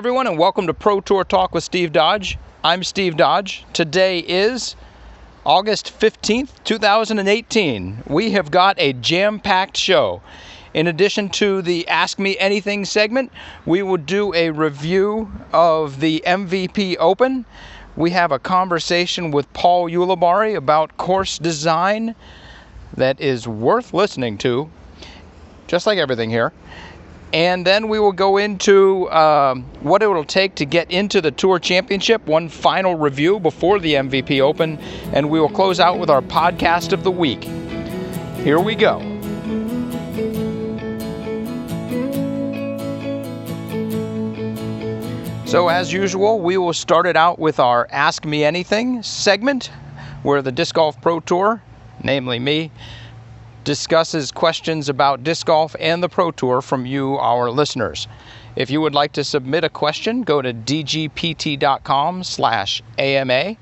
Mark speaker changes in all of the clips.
Speaker 1: everyone, and welcome to Pro Tour Talk with Steve Dodge. I'm Steve Dodge. Today is August 15th, 2018. We have got a jam packed show. In addition to the Ask Me Anything segment, we will do a review of the MVP Open. We have a conversation with Paul Ulibarri about course design that is worth listening to, just like everything here and then we will go into um, what it will take to get into the Tour Championship, one final review before the MVP Open, and we will close out with our podcast of the week. Here we go. So, as usual, we will start it out with our Ask Me Anything segment, where the Disc Golf Pro Tour, namely me, discusses questions about disc golf and the Pro Tour from you, our listeners. If you would like to submit a question, go to dgpt.com slash AMA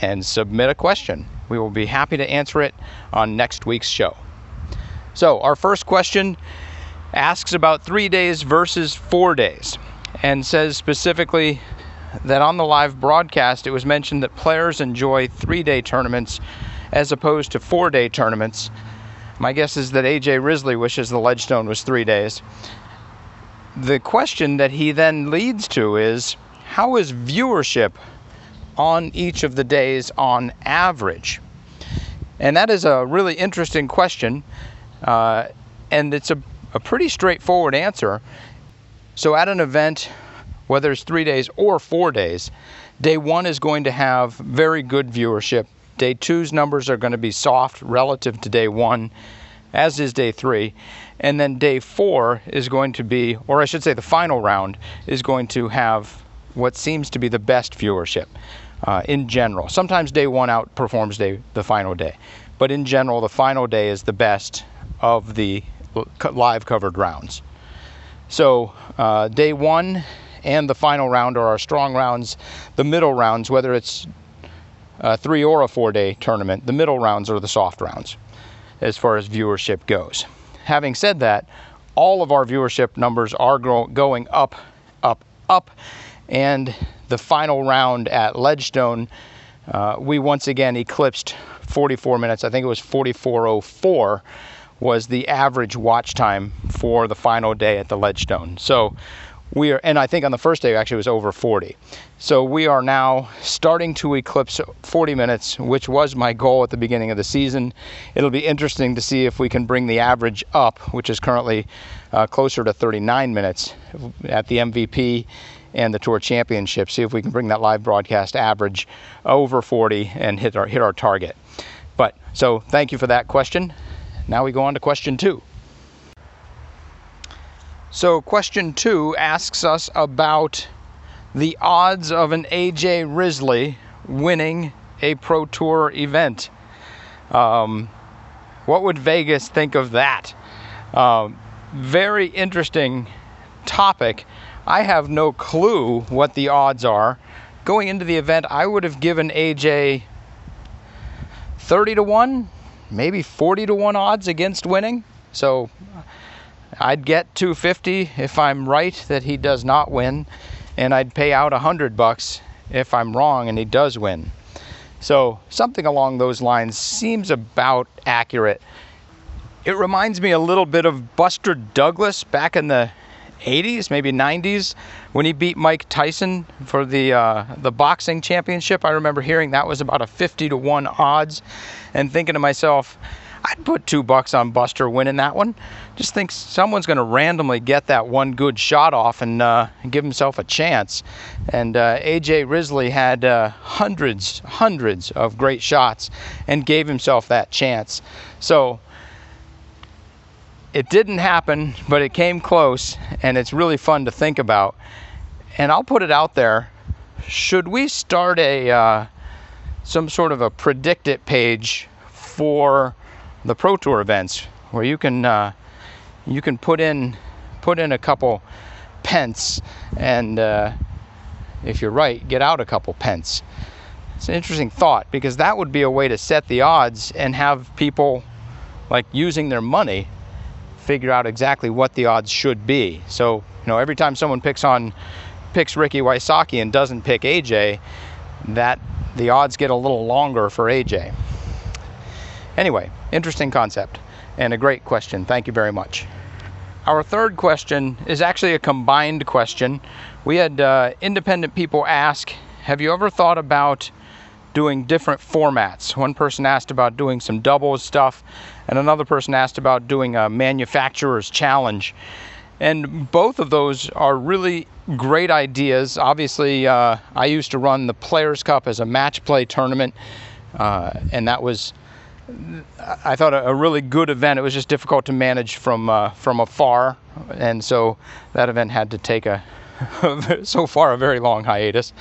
Speaker 1: and submit a question. We will be happy to answer it on next week's show. So, our first question asks about three days versus four days and says specifically that on the live broadcast it was mentioned that players enjoy three day tournaments as opposed to four day tournaments my guess is that AJ Risley wishes the Ledgestone was three days. The question that he then leads to is how is viewership on each of the days on average? And that is a really interesting question, uh, and it's a, a pretty straightforward answer. So, at an event, whether it's three days or four days, day one is going to have very good viewership Day two's numbers are going to be soft relative to day one, as is day three. And then day four is going to be, or I should say, the final round is going to have what seems to be the best viewership uh, in general. Sometimes day one outperforms day the final day, but in general, the final day is the best of the live covered rounds. So uh, day one and the final round are our strong rounds. The middle rounds, whether it's a three or a four day tournament. The middle rounds are the soft rounds as far as viewership goes. Having said that, all of our viewership numbers are going up, up, up, and the final round at Ledgestone, uh, we once again eclipsed 44 minutes. I think it was 44:04 was the average watch time for the final day at the Ledgestone. So we are, and I think on the first day actually was over 40. So we are now starting to eclipse 40 minutes, which was my goal at the beginning of the season. It'll be interesting to see if we can bring the average up, which is currently uh, closer to 39 minutes at the MVP and the Tour Championship. See if we can bring that live broadcast average over 40 and hit our hit our target. But so thank you for that question. Now we go on to question two. So, question two asks us about the odds of an AJ Risley winning a Pro Tour event. Um, what would Vegas think of that? Um, very interesting topic. I have no clue what the odds are. Going into the event, I would have given AJ 30 to 1, maybe 40 to 1 odds against winning. So I'd get 250 if I'm right that he does not win, and I'd pay out 100 bucks if I'm wrong and he does win. So, something along those lines seems about accurate. It reminds me a little bit of Buster Douglas back in the 80s, maybe 90s, when he beat Mike Tyson for the uh, the boxing championship. I remember hearing that was about a 50 to 1 odds and thinking to myself, I'd put two bucks on Buster winning that one. Just think someone's going to randomly get that one good shot off and, uh, give himself a chance. And uh, AJ Risley had uh, hundreds, hundreds of great shots and gave himself that chance. So it didn't happen, but it came close, and it's really fun to think about. And I'll put it out there. Should we start a uh, some sort of a predict it page for the Pro Tour events where you can uh, you can put in put in a couple pence and uh, if you're right, get out a couple pence. It's an interesting thought because that would be a way to set the odds and have people like using their money figure out exactly what the odds should be. So, you know, every time someone picks on picks Ricky Wysocki and doesn't pick AJ, that the odds get a little longer for AJ. Anyway, interesting concept and a great question. Thank you very much. Our third question is actually a combined question. We had uh, independent people ask Have you ever thought about doing different formats? One person asked about doing some doubles stuff, and another person asked about doing a manufacturer's challenge. And both of those are really great ideas. Obviously, uh, I used to run the Players Cup as a match play tournament, uh, and that was I thought a, really good event. It was just difficult to manage from uh, from afar, and so that event had to take a so far a very long hiatus.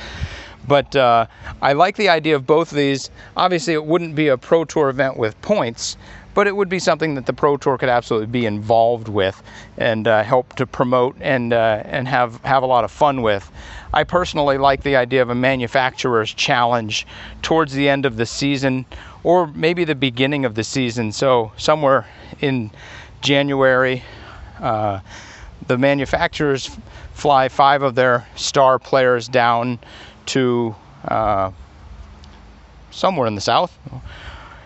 Speaker 1: But uh, I like the idea of both of these. Obviously, it wouldn't be a Pro Tour event with points, but it would be something that the Pro Tour could absolutely be involved with and uh, help to promote and uh, and have have a lot of fun with. I personally like the idea of a manufacturer's challenge towards the end of the season or maybe the beginning of the season. So somewhere in January, uh, the manufacturers fly five of their star players down to uh, somewhere in the south,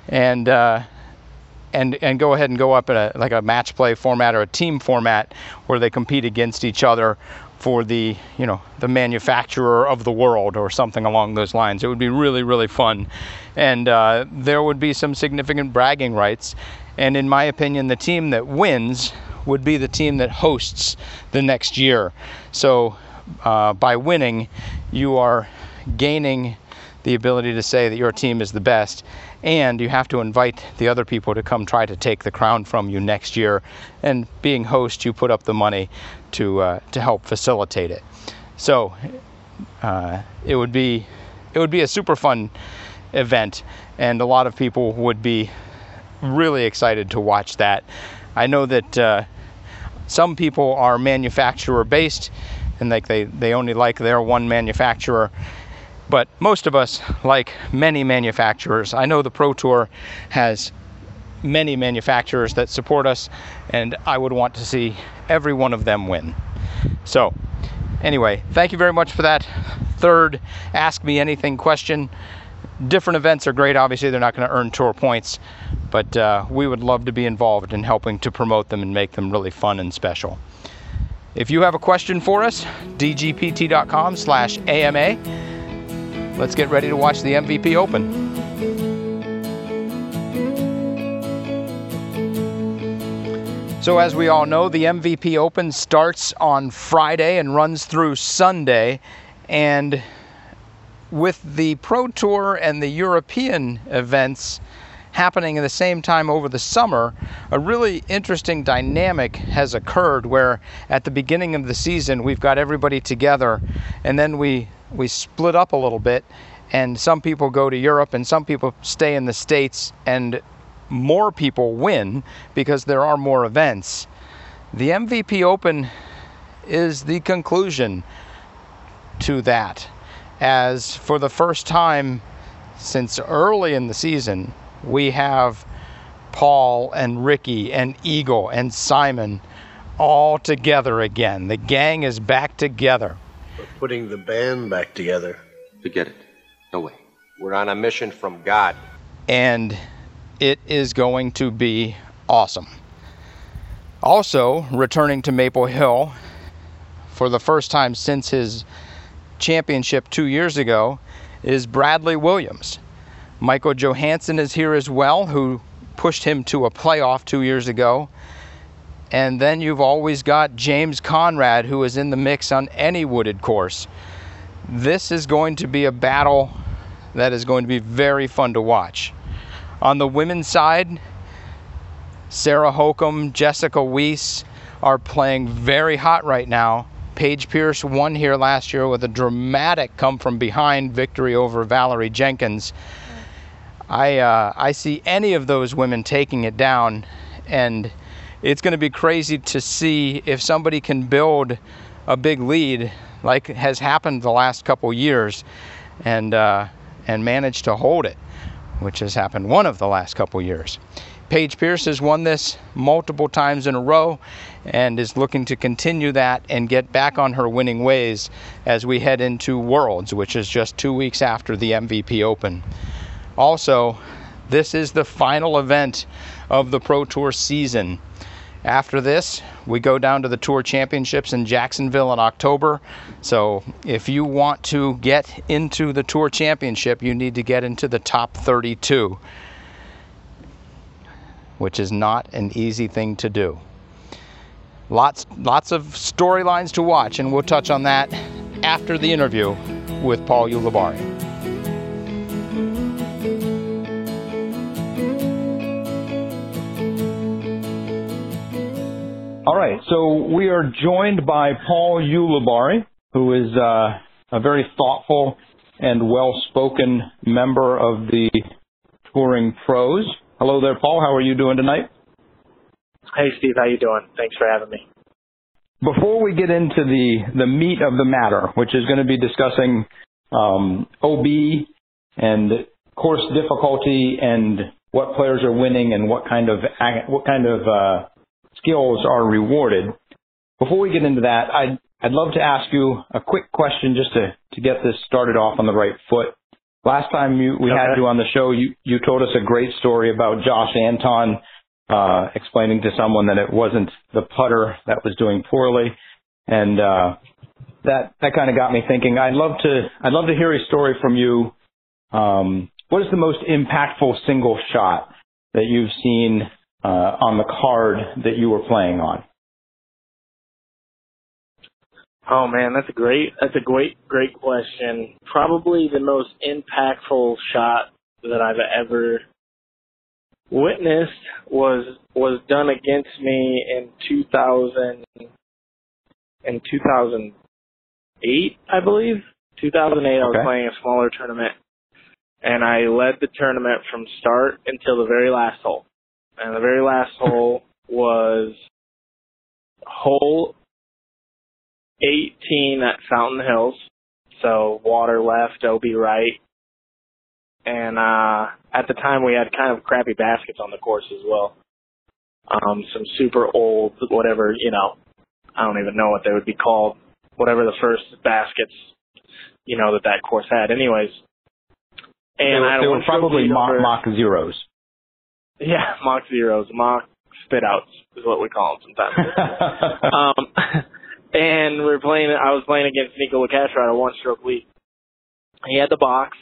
Speaker 1: and uh, and and go ahead and go up in a like a match play format or a team format where they compete against each other for the you know the manufacturer of the world or something along those lines. It would be really really fun, and uh, there would be some significant bragging rights. And in my opinion, the team that wins would be the team that hosts the next year. So uh, by winning, you are gaining the ability to say that your team is the best and you have to invite the other people to come try to take the crown from you next year. And being host, you put up the money to uh, to help facilitate it. So uh, it would be it would be a super fun event, and a lot of people would be really excited to watch that. I know that uh, some people are manufacturer based, and like they they only like their one manufacturer but most of us like many manufacturers. I know the Pro Tour has many manufacturers that support us, and I would want to see every one of them win. So, anyway, thank you very much for that third Ask Me Anything question. Different events are great. Obviously, they're not going to earn tour points, but uh, we would love to be involved in helping to promote them and make them really fun and special. If you have a question for us, dgpt.com slash AMA let's get ready to watch the MVP Open. So, as we all know, the MVP Open starts on Friday and runs through Sunday. And with the Pro Tour and the European events happening at the same time over the summer, a really interesting dynamic has occurred where at the beginning of the season we've got everybody together and then we we split up a little bit, and some people go to Europe and some people stay in the States, and more people win because there are more events. The MVP Open is the conclusion to that, as for the first time since early in the season, we have Paul and Ricky and Eagle and Simon all together again. The gang is back together We're
Speaker 2: putting the band back together.
Speaker 3: Forget it. No way.
Speaker 4: We're on a mission from God.
Speaker 1: And it is going to be awesome. Also, returning to Maple Hill for the first time since his championship two years ago is Bradley Williams. Michael Johansen is here as well, who pushed him to a playoff two years ago. And then you've always got James Conrad, who is in the mix on any wooded course. This is going to be a battle that is going to be very fun to watch. On the women's side, Sarah Hokom, Jessica Weese are playing very hot right now. Paige Pierce won here last year with a dramatic come from behind victory over Valerie Jenkins. I uh, I see any of those women taking it down, and it's going to be crazy to see if somebody can build a big lead like has happened the last couple years and uh, and manage to hold it which has happened one of the last couple years
Speaker 5: Paige Pierce has won this multiple times in a row and is looking to continue that and get back on her winning ways as we head into Worlds, which is just two weeks after the MVP Open. Also, this is the final event of the Pro Tour season. After this, we go down to the Tour Championships in Jacksonville in October. So, if you want to get into the Tour Championship, you need to get into the top 32, which is not an easy thing to do. Lots, lots of storylines to watch, and we'll touch on that after the interview with Paul Ulibarri. All right, so we are joined by Paul Ulibarri, who is uh, a very thoughtful and well-spoken member of the Touring Pros. Hello there, Paul. How are you doing tonight?
Speaker 6: Hey, Steve. How you doing? Thanks for having me.
Speaker 5: Before we get into the the meat of the matter, which is going to be discussing um, OB and course difficulty and what players are winning and what kind of what kind of uh, skills are rewarded. Before we get into that, I'd, I'd love to ask you a quick question just to, to get this started off on the right foot. Last time you, we okay. had you on the show, you, you told us a great story about Josh Anton uh, explaining to someone that it wasn't the putter that was doing poorly, and uh, that that kind of got me thinking. I'd love to I'd love to hear a story from you. Um, what is the most impactful single shot that you've seen uh, on the card that you were playing on?
Speaker 6: Oh man, that's a great that's a great great question. Probably the most impactful shot that I've ever witnessed was was done against me in 2000 in 2008, I believe. 2008 I was playing a smaller tournament and I led the tournament from start until the very last hole and the very last hole was hole 18 at Fountain Hills. So water left, OB right. And uh at the time we had kind of crappy baskets on the course as well. Um some super old whatever, you know, I don't even know what they would be called. Whatever the first baskets, you know, that that course had. Anyways. And
Speaker 5: they were,
Speaker 6: I
Speaker 5: they were probably mock, mock zeros.
Speaker 6: Yeah, mock zeros, mock spit outs is what we call them sometimes. um, and we were playing. I was playing against Nikko Locastro at a one-stroke lead. He had the box,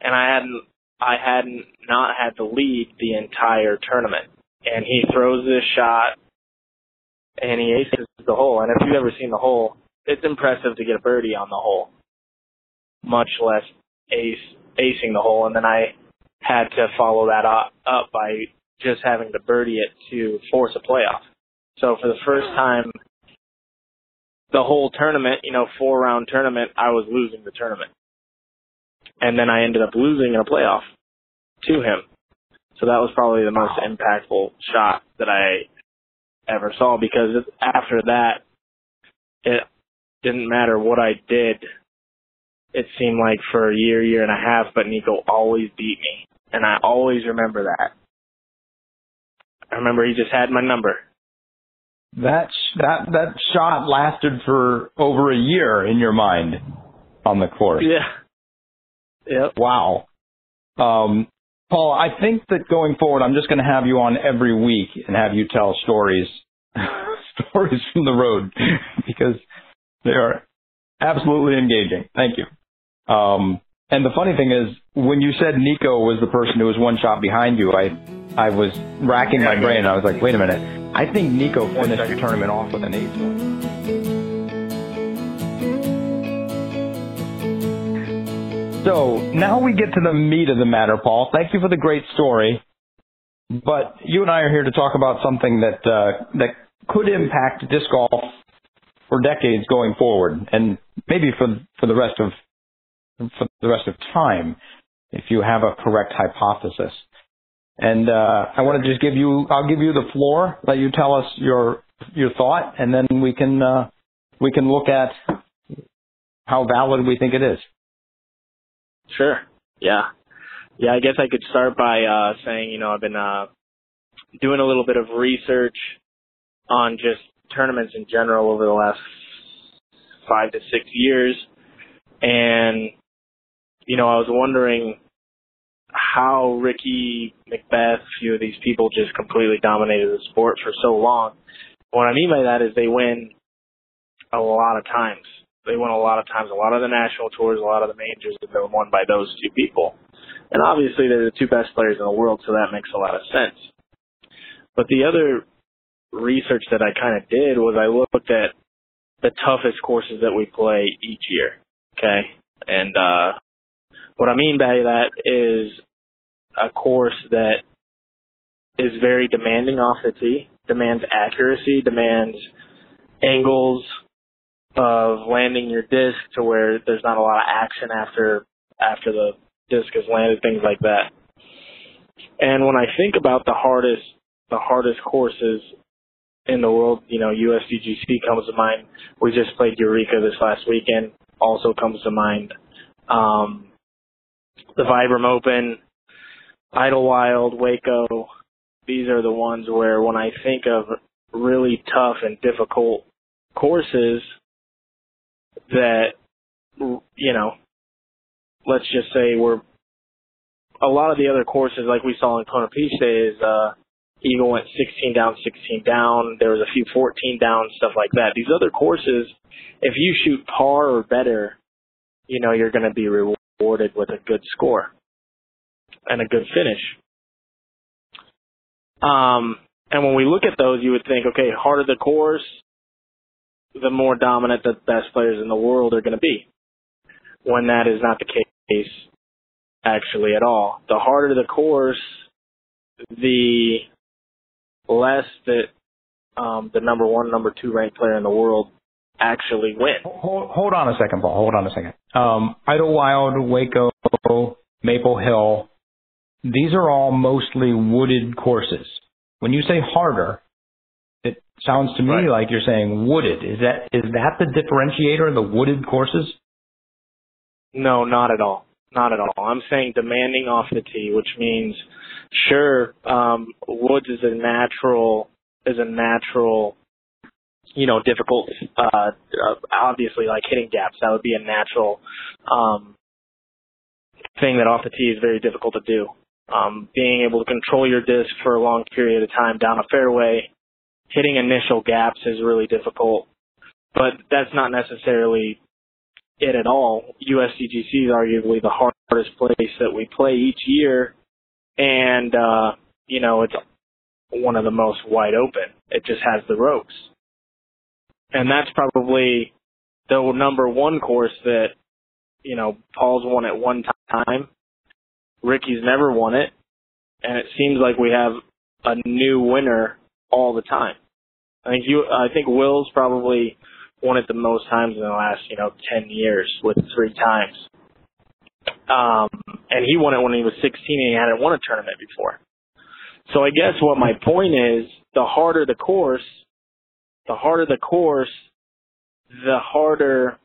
Speaker 6: and I hadn't. I hadn't not had the lead the entire tournament. And he throws this shot, and he aces the hole. And if you've ever seen the hole, it's impressive to get a birdie on the hole, much less ace acing the hole. And then I had to follow that up, up by just having to birdie it to force a playoff. So for the first time, the whole tournament, you know, four round tournament, I was losing the tournament. And then I ended up losing in a playoff to him. So that was probably the most impactful shot that I ever saw because after that, it didn't matter what I did. It seemed like for a year, year and a half, but Nikko always beat me and I always remember that. I remember he just had my number.
Speaker 5: That that that shot lasted for over a year in your mind on the course.
Speaker 6: Yeah. Yep.
Speaker 5: Wow. Um, Paul, I think that going forward, I'm just going to have you on every week and have you tell stories, stories from the road, because they are absolutely engaging. Thank you. Um, and the funny thing is, when you said Nikko was the person who was one shot behind you, I I was racking my brain. I was like, wait a minute. I think Nikko finished the tournament off with an eight. So now we get to the meat of the matter, Paul. Thank you for the great story. But you and I are here to talk about something that uh, that could impact disc golf for decades going forward, and maybe for for the rest of for the rest of time if you have a correct hypothesis. And uh, I want to just give you, I'll give you the floor, let you tell us your your thought, and then we can uh, we can look at how valid we think it is.
Speaker 6: Sure. Yeah. Yeah. I guess I could start by uh, saying, you know, I've been uh, doing a little bit of research on just tournaments in general over the last five to six years. And, you know, I was wondering how Ricky McBeth, a few of these people just completely dominated the sport for so long. What I mean by that is they win a lot of times. They win a lot of times. A lot of the national tours, a lot of the majors have been won by those two people. And obviously they're the two best players in the world, so that makes a lot of sense. But the other research that I kind of did was I looked at the toughest courses that we play each year. Okay. And, uh, what I mean by that is a course that is very demanding off the tee, demands accuracy, demands angles of landing your disc to where there's not a lot of action after after the disc is landed, things like that. And when I think about the hardest the hardest courses in the world, you know, USDGC comes to mind. We just played Eureka this last weekend, also comes to mind. Um, the Vibram Open, Idlewild, Waco. These are the ones where when I think of really tough and difficult courses that, you know, let's just say we're, a lot of the other courses like we saw in Konopiste is, uh, Eagle went 16 down, 16 down. There was a few 14 down, stuff like that. These other courses, if you shoot par or better, you know, you're going to be rewarded with a good score and a good finish. Um, and when we look at those, you would think, okay, harder the course, the more dominant the best players in the world are going to be. When that is not the case, actually, at all. The harder the course, the less that um, the number one, number two ranked player in the world actually win.
Speaker 5: Hold, hold on a second, Paul. Hold on a second. Um, Idlewild, Waco, Maple Hill, these are all mostly wooded courses. When you say harder, it sounds to me right. like you're saying wooded. Is that is that the differentiator, the wooded courses?
Speaker 6: No, not at all. Not at all. I'm saying demanding off the tee, which means sure, um, woods is a natural is a natural you know, difficult uh obviously like hitting gaps. That would be a natural um thing that off the tee is very difficult to do. Um being able to control your disc for a long period of time down a fairway, hitting initial gaps is really difficult. But that's not necessarily it at all. USDGC is arguably the hardest place that we play each year, and uh, you know it's one of the most wide open. It just has the ropes, and that's probably the number one course that you know Paul's won at one time. Ricky's never won it, and it seems like we have a new winner all the time. I think you, I think Will's probably won it the most times in the last, you know, 10 years with three times. Um, and he won it when he was 16 and he hadn't won a tournament before. So I guess what my point is, the harder the course, the harder the course, the harder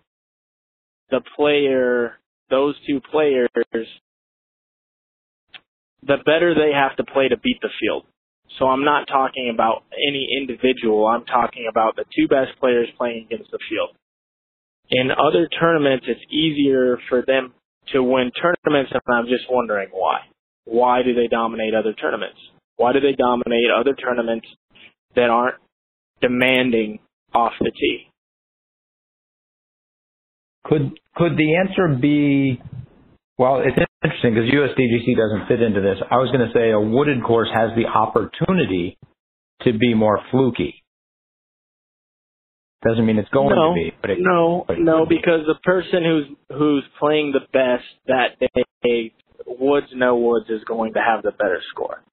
Speaker 6: the player, those two players, the better they have to play to beat the field. So I'm not talking about any individual. I'm talking about the two best players playing against the field. In other tournaments, it's easier for them to win tournaments, and I'm just wondering why. Why do they dominate other tournaments? Why do they dominate other tournaments that aren't demanding off the tee?
Speaker 5: Could could the answer be well, it's interesting because USDGC doesn't fit into this. I was going to say a wooded course has the opportunity to be more fluky. Doesn't mean it's going
Speaker 6: no,
Speaker 5: to be. But it,
Speaker 6: no,
Speaker 5: but
Speaker 6: no, because the person who's who's playing the best that day, Woods no Woods is going to have the better score.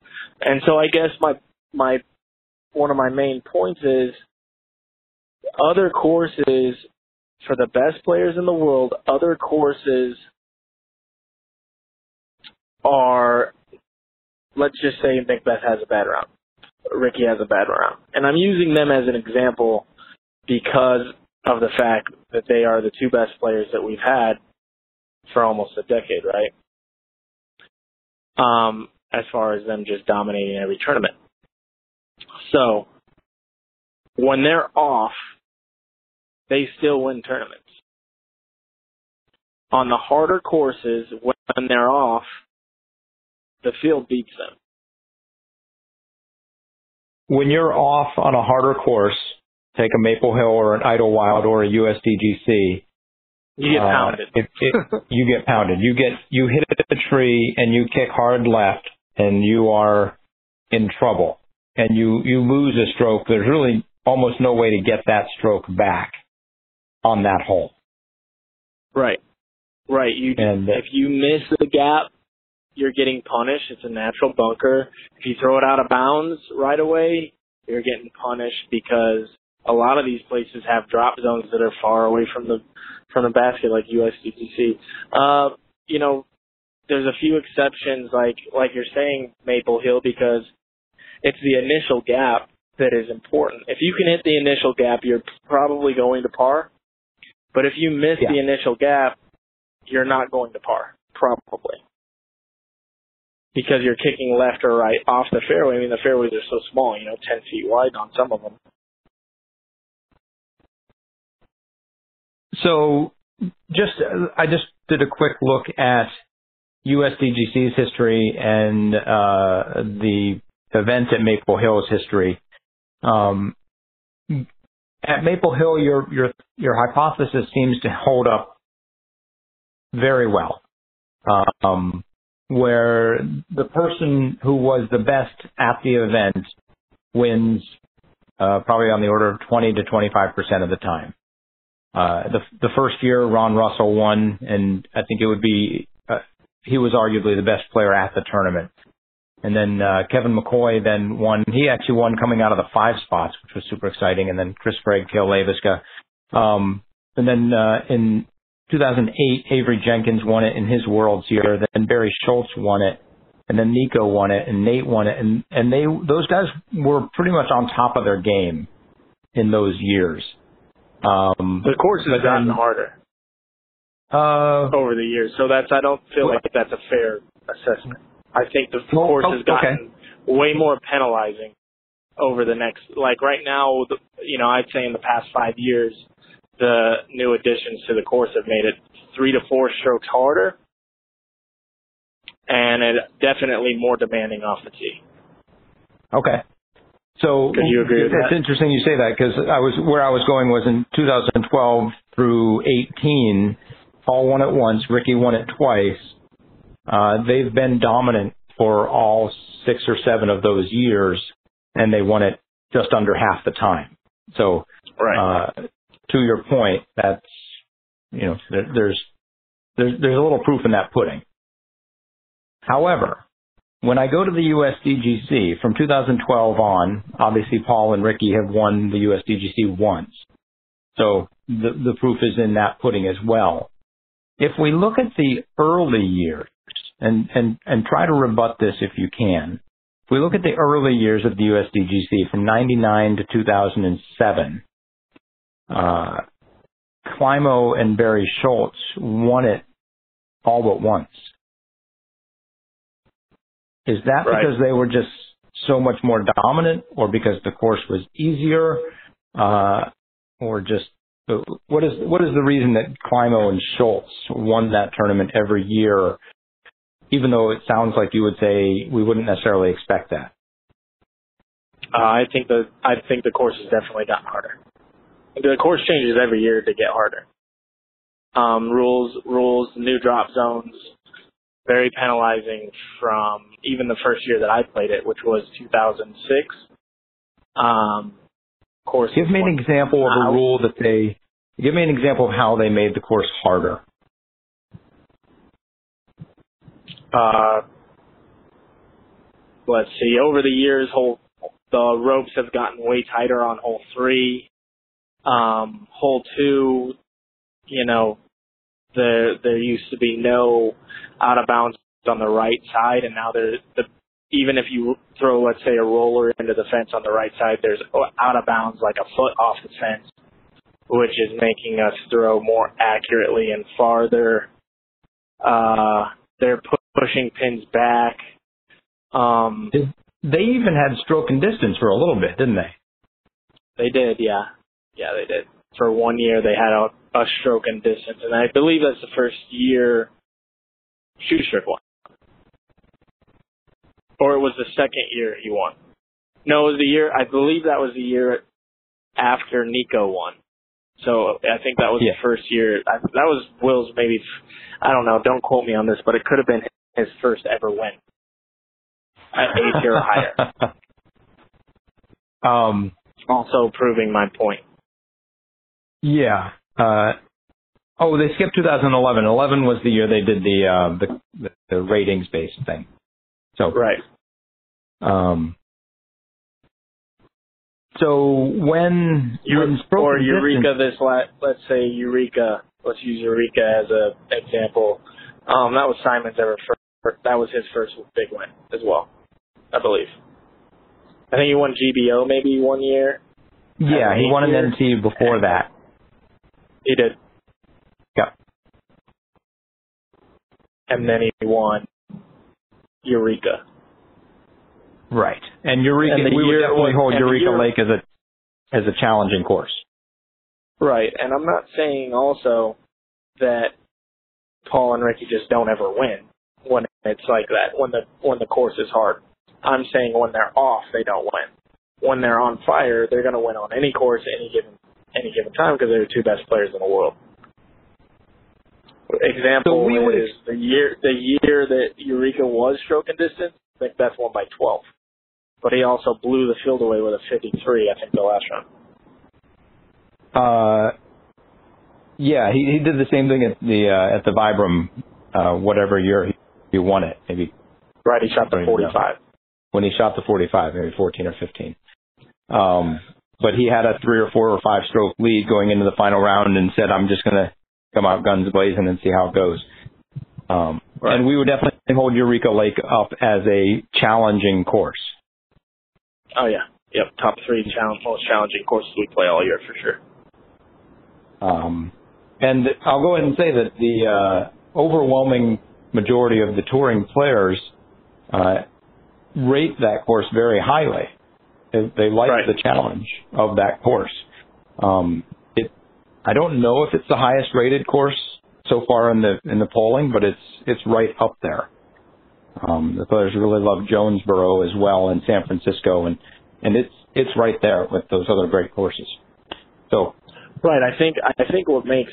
Speaker 6: And so I guess my my one of my main points is other courses for the best players in the world, other courses are, let's just say McBeth has a bad round. Ricky has a bad round. And I'm using them as an example because of the fact that they are the two best players that we've had for almost a decade, right? Um, as far as them just dominating every tournament. So when they're off, they still win tournaments. On the harder courses, when they're off, the field beats them.
Speaker 5: When you're off on a harder course, take a Maple Hill or an Idlewild or a USDGC,
Speaker 6: You get
Speaker 5: uh,
Speaker 6: pounded.
Speaker 5: It, it, you get pounded. You get you hit a tree and you kick hard left, and you are in trouble. And you you lose a stroke. There's really almost no way to get that stroke back on that hole.
Speaker 6: Right. Right. You
Speaker 5: And
Speaker 6: if you miss the gap, you're getting punished. It's a natural bunker. If you throw it out of bounds right away, you're getting punished because a lot of these places have drop zones that are far away from the from the basket, like USDGC. Uh, you know, there's a few exceptions, like like you're saying, Maple Hill, because it's the initial gap that is important. If you can hit the initial gap, you're probably going to par. But if you miss
Speaker 5: Yeah.
Speaker 6: the initial gap, you're not going to par, probably. Because you're kicking left or right off the fairway. I mean, the fairways are so small, you know, 10 feet wide on some of them.
Speaker 5: So, just I just did a quick look at USDGC's history and uh, the event at Maple Hill's history. Um, at Maple Hill, your your your hypothesis seems to hold up very well, um, where the person who was the best at the event wins uh, probably on the order of 20 to 25 percent of the time. Uh, the the first year, Ron Russell won, and I think it would be uh, he was arguably the best player at the tournament. And then uh, Kevin McCoy then won. He actually won coming out of the five spots, which was super exciting. And then Chris Gregg, Cale Leiviska. Um, and then uh, in 2008, Avery Jenkins won it in his World's year. Then Barry Schultz won it, and then Nikko won it, and Nate won it. And and they those guys were pretty much on top of their game in those years. Um,
Speaker 6: The course has gotten harder
Speaker 5: uh,
Speaker 6: over the years, so that's I don't feel like that's a fair assessment. I think the course
Speaker 5: oh,
Speaker 6: has gotten way more penalizing over the next, like right now, the, you know, I'd say in the past five years, the new additions to the course have made it three to four strokes harder, and it definitely more demanding off the tee.
Speaker 5: Okay. So
Speaker 6: Could you agree with
Speaker 5: it's
Speaker 6: that?
Speaker 5: interesting you say that because I was where I was going was in 2012 through 18, all won at once. Ricky won it twice. Uh, they've been dominant for all six or seven of those years, and they won it just under half the time. So
Speaker 6: Right.
Speaker 5: uh, to your point, that's you know there, there's there's there's a little proof in that pudding. However, when I go to the USDGC from 2012 on, obviously Paul and Ricky have won the USDGC once, so the the proof is in that pudding as well. If we look at the early years and and and try to rebut this if you can, if we look at the early years of the USDGC from 99 to 2007, uh, Climo and Barry Schultz won it all but once. Is that
Speaker 6: Right.
Speaker 5: because they were just so much more dominant, or because the course was easier, uh, or just what is what is the reason that Climo and Schultz won that tournament every year, even though it sounds like you would say we wouldn't necessarily expect that?
Speaker 6: Uh, I think the I think the course has definitely gotten harder. The course changes every year to get harder. Um, rules, rules, new drop zones, very penalizing from even the first year that I played it, which was 2006. Um, course.
Speaker 5: Give me an example of a rule that they. Give me an example of how they made the course harder.
Speaker 6: Uh, let's see. Over the years, hole the ropes have gotten way tighter on hole three. Um, hole two, you know, there there used to be no out of bounds on the right side, and now there the even if you throw let's say a roller into the fence on the right side, there's out of bounds like a foot off the fence, which is making us throw more accurately and farther. Uh, they're pushing pins back. Um,
Speaker 5: they even had stroke and distance for a little bit, didn't they?
Speaker 6: They did, yeah, yeah, they did. For one year, they had a, a stroke and distance, and I believe that's the first year Schusterick won, or it was the second year he won. No, it was the year. I believe that was the year after Nikko won. So I think that was
Speaker 5: Yeah.
Speaker 6: the first year. I, that was Will's maybe. I don't know. Don't quote me on this, but it could have been his first ever win at eight or higher.
Speaker 5: um,
Speaker 6: Also proving my point.
Speaker 5: yeah. Uh, oh, they skipped 2011. 11 was the year they did the uh, the, the, the ratings based thing. So
Speaker 6: Right.
Speaker 5: Um, so when when
Speaker 6: or Eureka this la- let's say Eureka let's use Eureka as a example. Um, that was Simon's ever first, that was his first big win as well, I believe. I think he won GBO maybe one year.
Speaker 5: yeah, he won an. NT before that.
Speaker 6: He did.
Speaker 5: Yeah.
Speaker 6: And then he won Eureka.
Speaker 5: Right. And Eureka,
Speaker 6: And
Speaker 5: we would definitely
Speaker 6: was-
Speaker 5: hold Eureka
Speaker 6: year-
Speaker 5: Lake as a as a challenging course.
Speaker 6: Right. And I'm not saying also that Paul and Ricky just don't ever win when it's like that, when the when the course is hard. I'm saying when they're off, they don't win. When they're on fire, they're going to win on any course, any given any given time because they're the two best players in the world. Example
Speaker 5: So we would
Speaker 6: is the year the year that Eureka was stroke and distance. I think Beth won by 12. But he also blew the field away with a 53. I think the last round.
Speaker 5: Uh, yeah, he he did the same thing at the uh, at the Vibram, uh, whatever year he, won it, maybe
Speaker 6: Right, he shot the 45.
Speaker 5: when he shot the 45, maybe 14 or 15. Um, but he had a three or four or five stroke lead going into the final round and said, "I'm just going to come out guns blazing and see how it goes." Um,
Speaker 6: Right.
Speaker 5: And we would definitely hold Eureka Lake up as a challenging course.
Speaker 6: Oh yeah, yep. Top three challenge, most challenging courses we play all year for sure.
Speaker 5: Um, and I'll go ahead and say that the uh, overwhelming majority of the touring players uh, rate that course very highly. They, they like
Speaker 6: Right.
Speaker 5: the challenge of that course. Um, it, I don't know if it's the highest rated course so far in the in the polling, but it's it's right up there. Um, the players really love Jonesboro as well in San Francisco, and and it's it's right there with those other great courses. So
Speaker 6: Right. I think I think what makes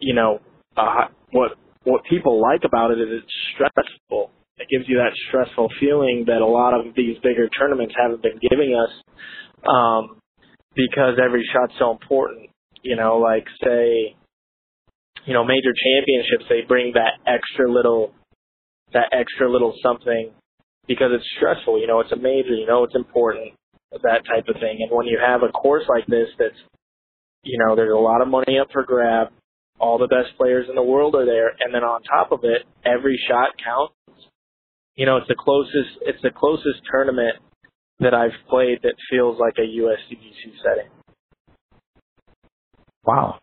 Speaker 6: you know uh, what what people like about it is it's stressful. It gives you that stressful feeling that a lot of these bigger tournaments haven't been giving us um, because every shot's so important. You know, like say, you know, major championships they bring that extra little that extra little something because it's stressful. You know, it's a major. You know, it's important. That type of thing. And when you have a course like this that's you know, there's a lot of money up for grab. All the best players in the world are there, and then on top of it, every shot counts. You know, it's the closest. It's the closest tournament that I've played that feels like a USDGC setting,
Speaker 5: wow,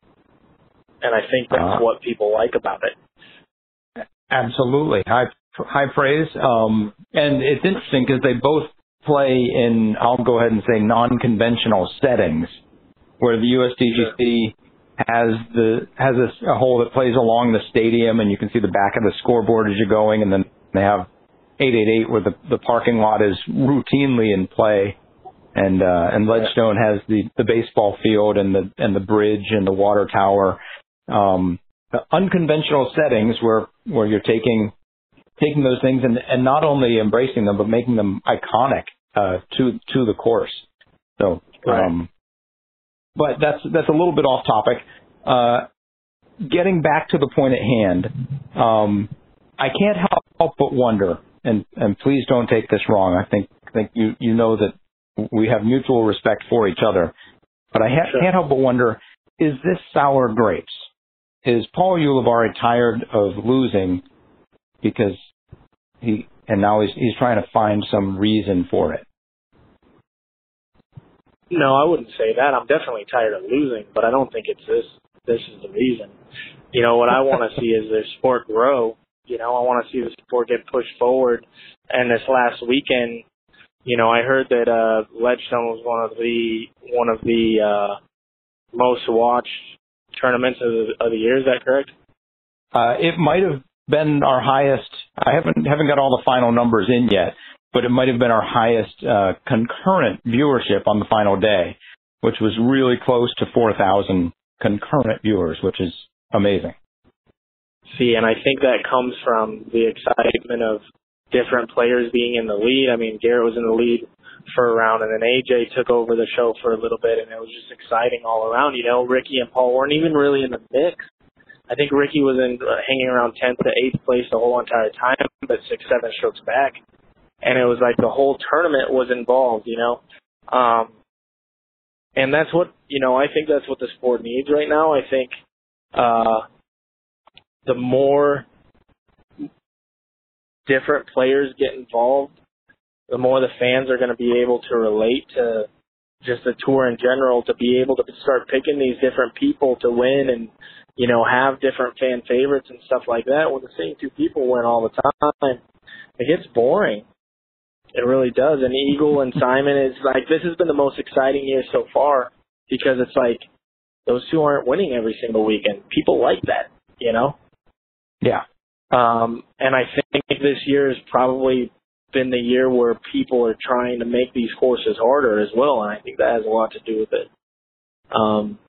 Speaker 6: and I think that's
Speaker 5: Ah.
Speaker 6: what people like about it.
Speaker 5: Absolutely. High high praise. Um, and it's interesting because they both play in, I'll go ahead and say, non-conventional settings, where the USDGC has the has a, a hole that plays along the stadium, and you can see the back of the scoreboard as you're going, and then they have 888 where the the parking lot is routinely in play. And uh, and Ledgestone has the, the baseball field and the and the bridge and the water tower. Um, the unconventional settings where where you're taking taking those things and and not only embracing them but making them iconic uh, to to the course. So,
Speaker 6: Right.
Speaker 5: um, but that's that's a little bit off topic. Uh, getting back to the point at hand, um, I can't help but wonder, and and please don't take this wrong. I think think you you know that we have mutual respect for each other, but I ha-
Speaker 6: Sure.
Speaker 5: can't help but wonder: is this sour grapes? Is Paul Ulibarri tired of losing because he and now he's he's trying to find some reason for it?
Speaker 6: No, I wouldn't say that. I'm definitely tired of losing, but I don't think it's this. This is the reason. You know, what I want to see is the sport grow. You know, I want to see the sport get pushed forward. And this last weekend, you know, I heard that uh, Ledgestone was one of the one of the uh, most watched tournaments of the, of the year. Is that correct?
Speaker 5: Uh, it might have been our highest. I haven't haven't got all the final numbers in yet, but it might have been our highest uh, concurrent viewership on the final day, which was really close to 4,000 concurrent viewers, which is amazing.
Speaker 6: See, and I think that comes from the excitement of different players being in the lead. I mean, Garrett was in the lead for a round, and then AJ took over the show for a little bit, and it was just exciting all around. You know, Ricky and Paul weren't even really in the mix. I think Ricky was in uh, hanging around 10th to 8th place the whole entire time, but six, seven strokes back, and it was like the whole tournament was involved. You know, um, and that's what you know. I think that's what the sport needs right now. I think uh, the more different players get involved, the more the fans are going to be able to relate to just the tour in general, to be able to start picking these different people to win and, you know, have different fan favorites and stuff like that. When the same two people win all the time, it gets boring. It really does. And Eagle and Simon is like, this has been the most exciting year so far because it's like those two aren't winning every single weekend. People like that, you know?
Speaker 5: Yeah.
Speaker 6: Um, and I think this year has probably been the year where people are trying to make these courses harder as well, and I think that has a lot to do with it. Um,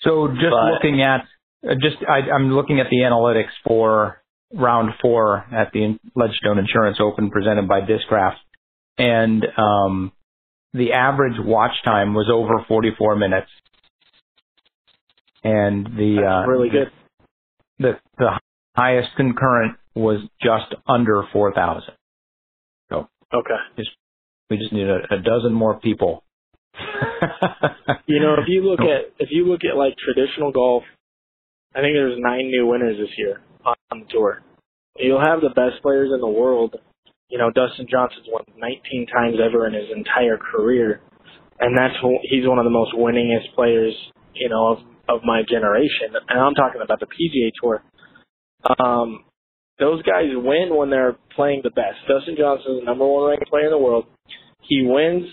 Speaker 5: so just
Speaker 6: but,
Speaker 5: looking at uh, just I, I'm looking at the analytics for round four at the Ledgestone Insurance Open presented by Discraft, and um, the average watch time was over 44 minutes, and the
Speaker 6: uh, really good.
Speaker 5: the the highest concurrent was just under 4,000. So
Speaker 6: okay,
Speaker 5: just, we just need a, a dozen more people.
Speaker 6: you know, if you look at if you look at like traditional golf, I think there's nine new winners this year on the tour. You'll have the best players in the world. You know, Dustin Johnson's won 19 times ever in his entire career, and that's he's one of the most winningest players. You know, of of my generation, and I'm talking about the PGA Tour. Um, those guys win when they're playing the best. Dustin Johnson is the number one ranked player in the world. He wins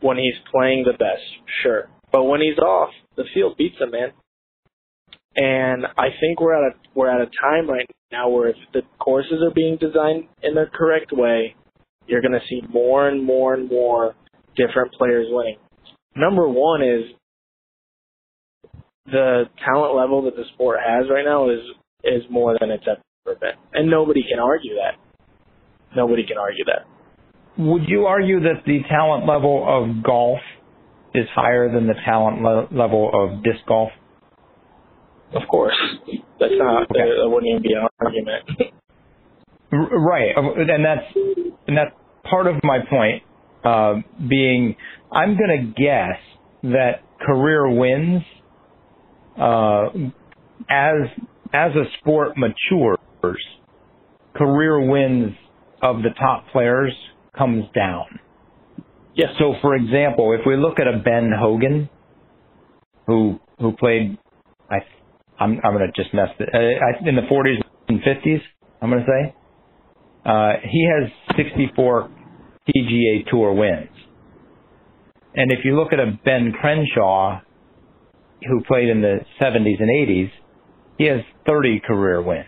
Speaker 6: when he's playing the best, sure. But when he's off, the field beats him, man. And I think we're at a we're at a time right now where if the courses are being designed in the correct way, you're going to see more and more and more different players winning. Number one is the talent level that the sport has right now is is more than it's ever been, and nobody can argue that. Nobody can argue that.
Speaker 5: Would you argue that the talent level of golf is higher than the talent le- level of disc golf?
Speaker 6: Of course, that's not. Okay. That wouldn't even be an argument.
Speaker 5: right, and that's and that's part of my point. Uh, being, I'm going to guess that career wins uh, as as a sport matures, career wins of the top players comes down.
Speaker 6: Yes.
Speaker 5: So, for example, if we look at a Ben Hogan, who who played, I, I'm I'm gonna just mess it uh, in the 40s and 50s. I'm gonna say, uh, he has 64 PGA Tour wins. And if you look at a Ben Crenshaw, who played in the 70s and 80s, he has 30 career wins.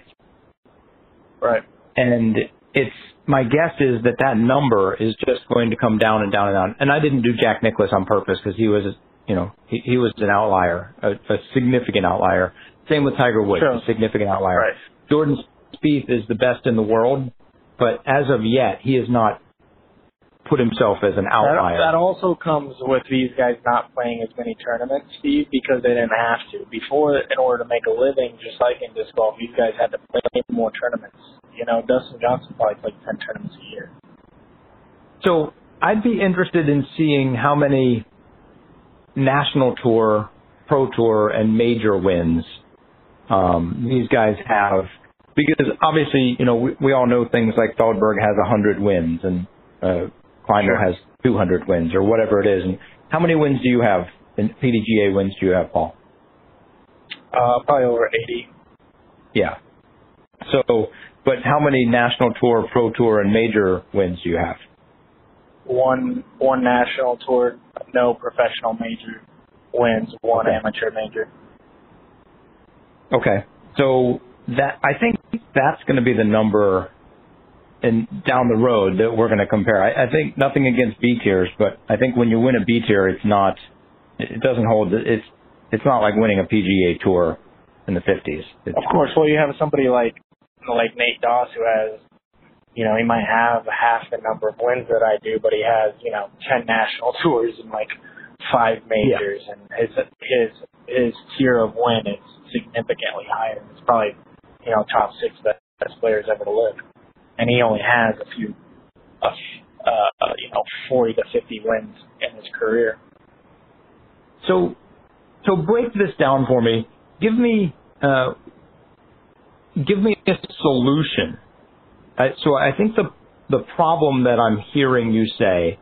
Speaker 6: Right.
Speaker 5: And it's my guess is that that number is just going to come down and down and down. And I didn't do Jack Nicklaus on purpose because he was, you know, he, he was an outlier, a, a significant outlier. Same with Tiger Woods,
Speaker 6: sure.
Speaker 5: a significant outlier.
Speaker 6: Right.
Speaker 5: Jordan Spieth is the best in the world, but as of yet, he has not put himself as an outlier.
Speaker 6: That, that, also comes with these guys not playing as many tournaments, Steve, because they didn't have to. Before, in order to make a living, just like in disc golf, these guys had to play more tournaments. You know, Dustin Johnson probably played 10 tournaments a year.
Speaker 5: So I'd be interested in seeing how many national tour, pro tour, and major wins um, these guys have. Because obviously, you know, we, we all know things like Feldberg has 100 wins and uh, Climo sure. has 200 wins or whatever it is. And how many wins do you have? In PDGA wins do you have, Paul?
Speaker 6: Uh, probably over 80.
Speaker 5: Yeah. So but how many national tour, pro tour, and major wins do you have?
Speaker 6: One one national tour, no professional major wins, one
Speaker 5: Okay.
Speaker 6: amateur major.
Speaker 5: Okay. So that I think that's going to be the number and down the road that we're going to compare. I, I think nothing against B tiers, but I think when you win a B tier, it's not, it doesn't hold, it's, it's not like winning a PGA tour in the 50s.
Speaker 6: Of course, well, you have somebody like like Nate Doss who has, you know, he might have half the number of wins that I do, but he has, you know, ten national tours and like five majors, and his his his tier of win is significantly higher. It's probably, you know, top six best, best players ever to live, and he only has a few, a uh, you know, forty to fifty wins in his career.
Speaker 5: so, so break this down for me. Give me, uh, give me a solution. I, so I think the the problem that I'm hearing you say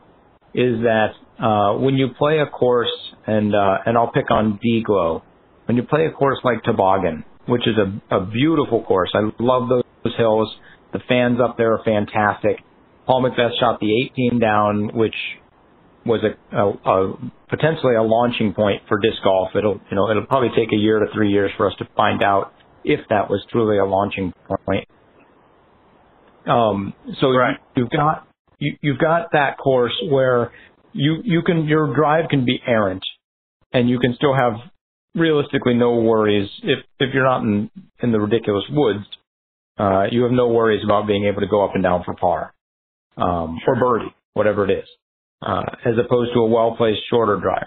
Speaker 5: is that uh, when you play a course, and uh, and I'll pick on D-Glow, when you play a course like Toboggan, which is a, a beautiful course, I love those, those hills. The fans up there are fantastic. Paul McBeth shot the 18 down, which was a, a, a potentially a launching point for disc golf. It'll you know it'll probably take a year to three years for us to find out if that was truly a launching point. Um, so
Speaker 6: Right.
Speaker 5: you, you've got you, you've got that course where you you can your drive can be errant, and you can still have realistically no worries if if you're not in in the ridiculous woods. Uh, you have no worries about being able to go up and down for par um, or birdie, whatever it is, uh, as opposed to a well placed shorter drive.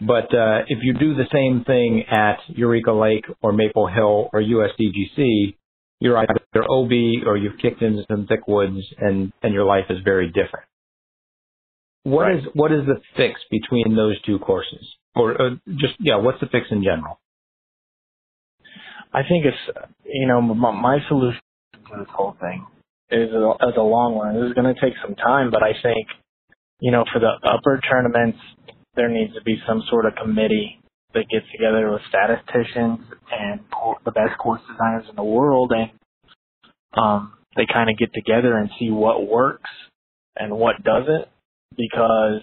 Speaker 5: But uh, if you do the same thing at Eureka Lake or Maple Hill or USDGC, you're either OB or you've kicked into some thick woods and, and your life is very different. What is
Speaker 6: Right.
Speaker 5: what is the fix between those two courses, or uh, just yeah, what's the fix in general?
Speaker 6: I think it's, you know, my, my solution to this whole thing is a, a long run. This is going to take some time, but I think, you know, for the upper tournaments, there needs to be some sort of committee that gets together with statisticians and the best course designers in the world, and um, they kind of get together and see what works and what doesn't, because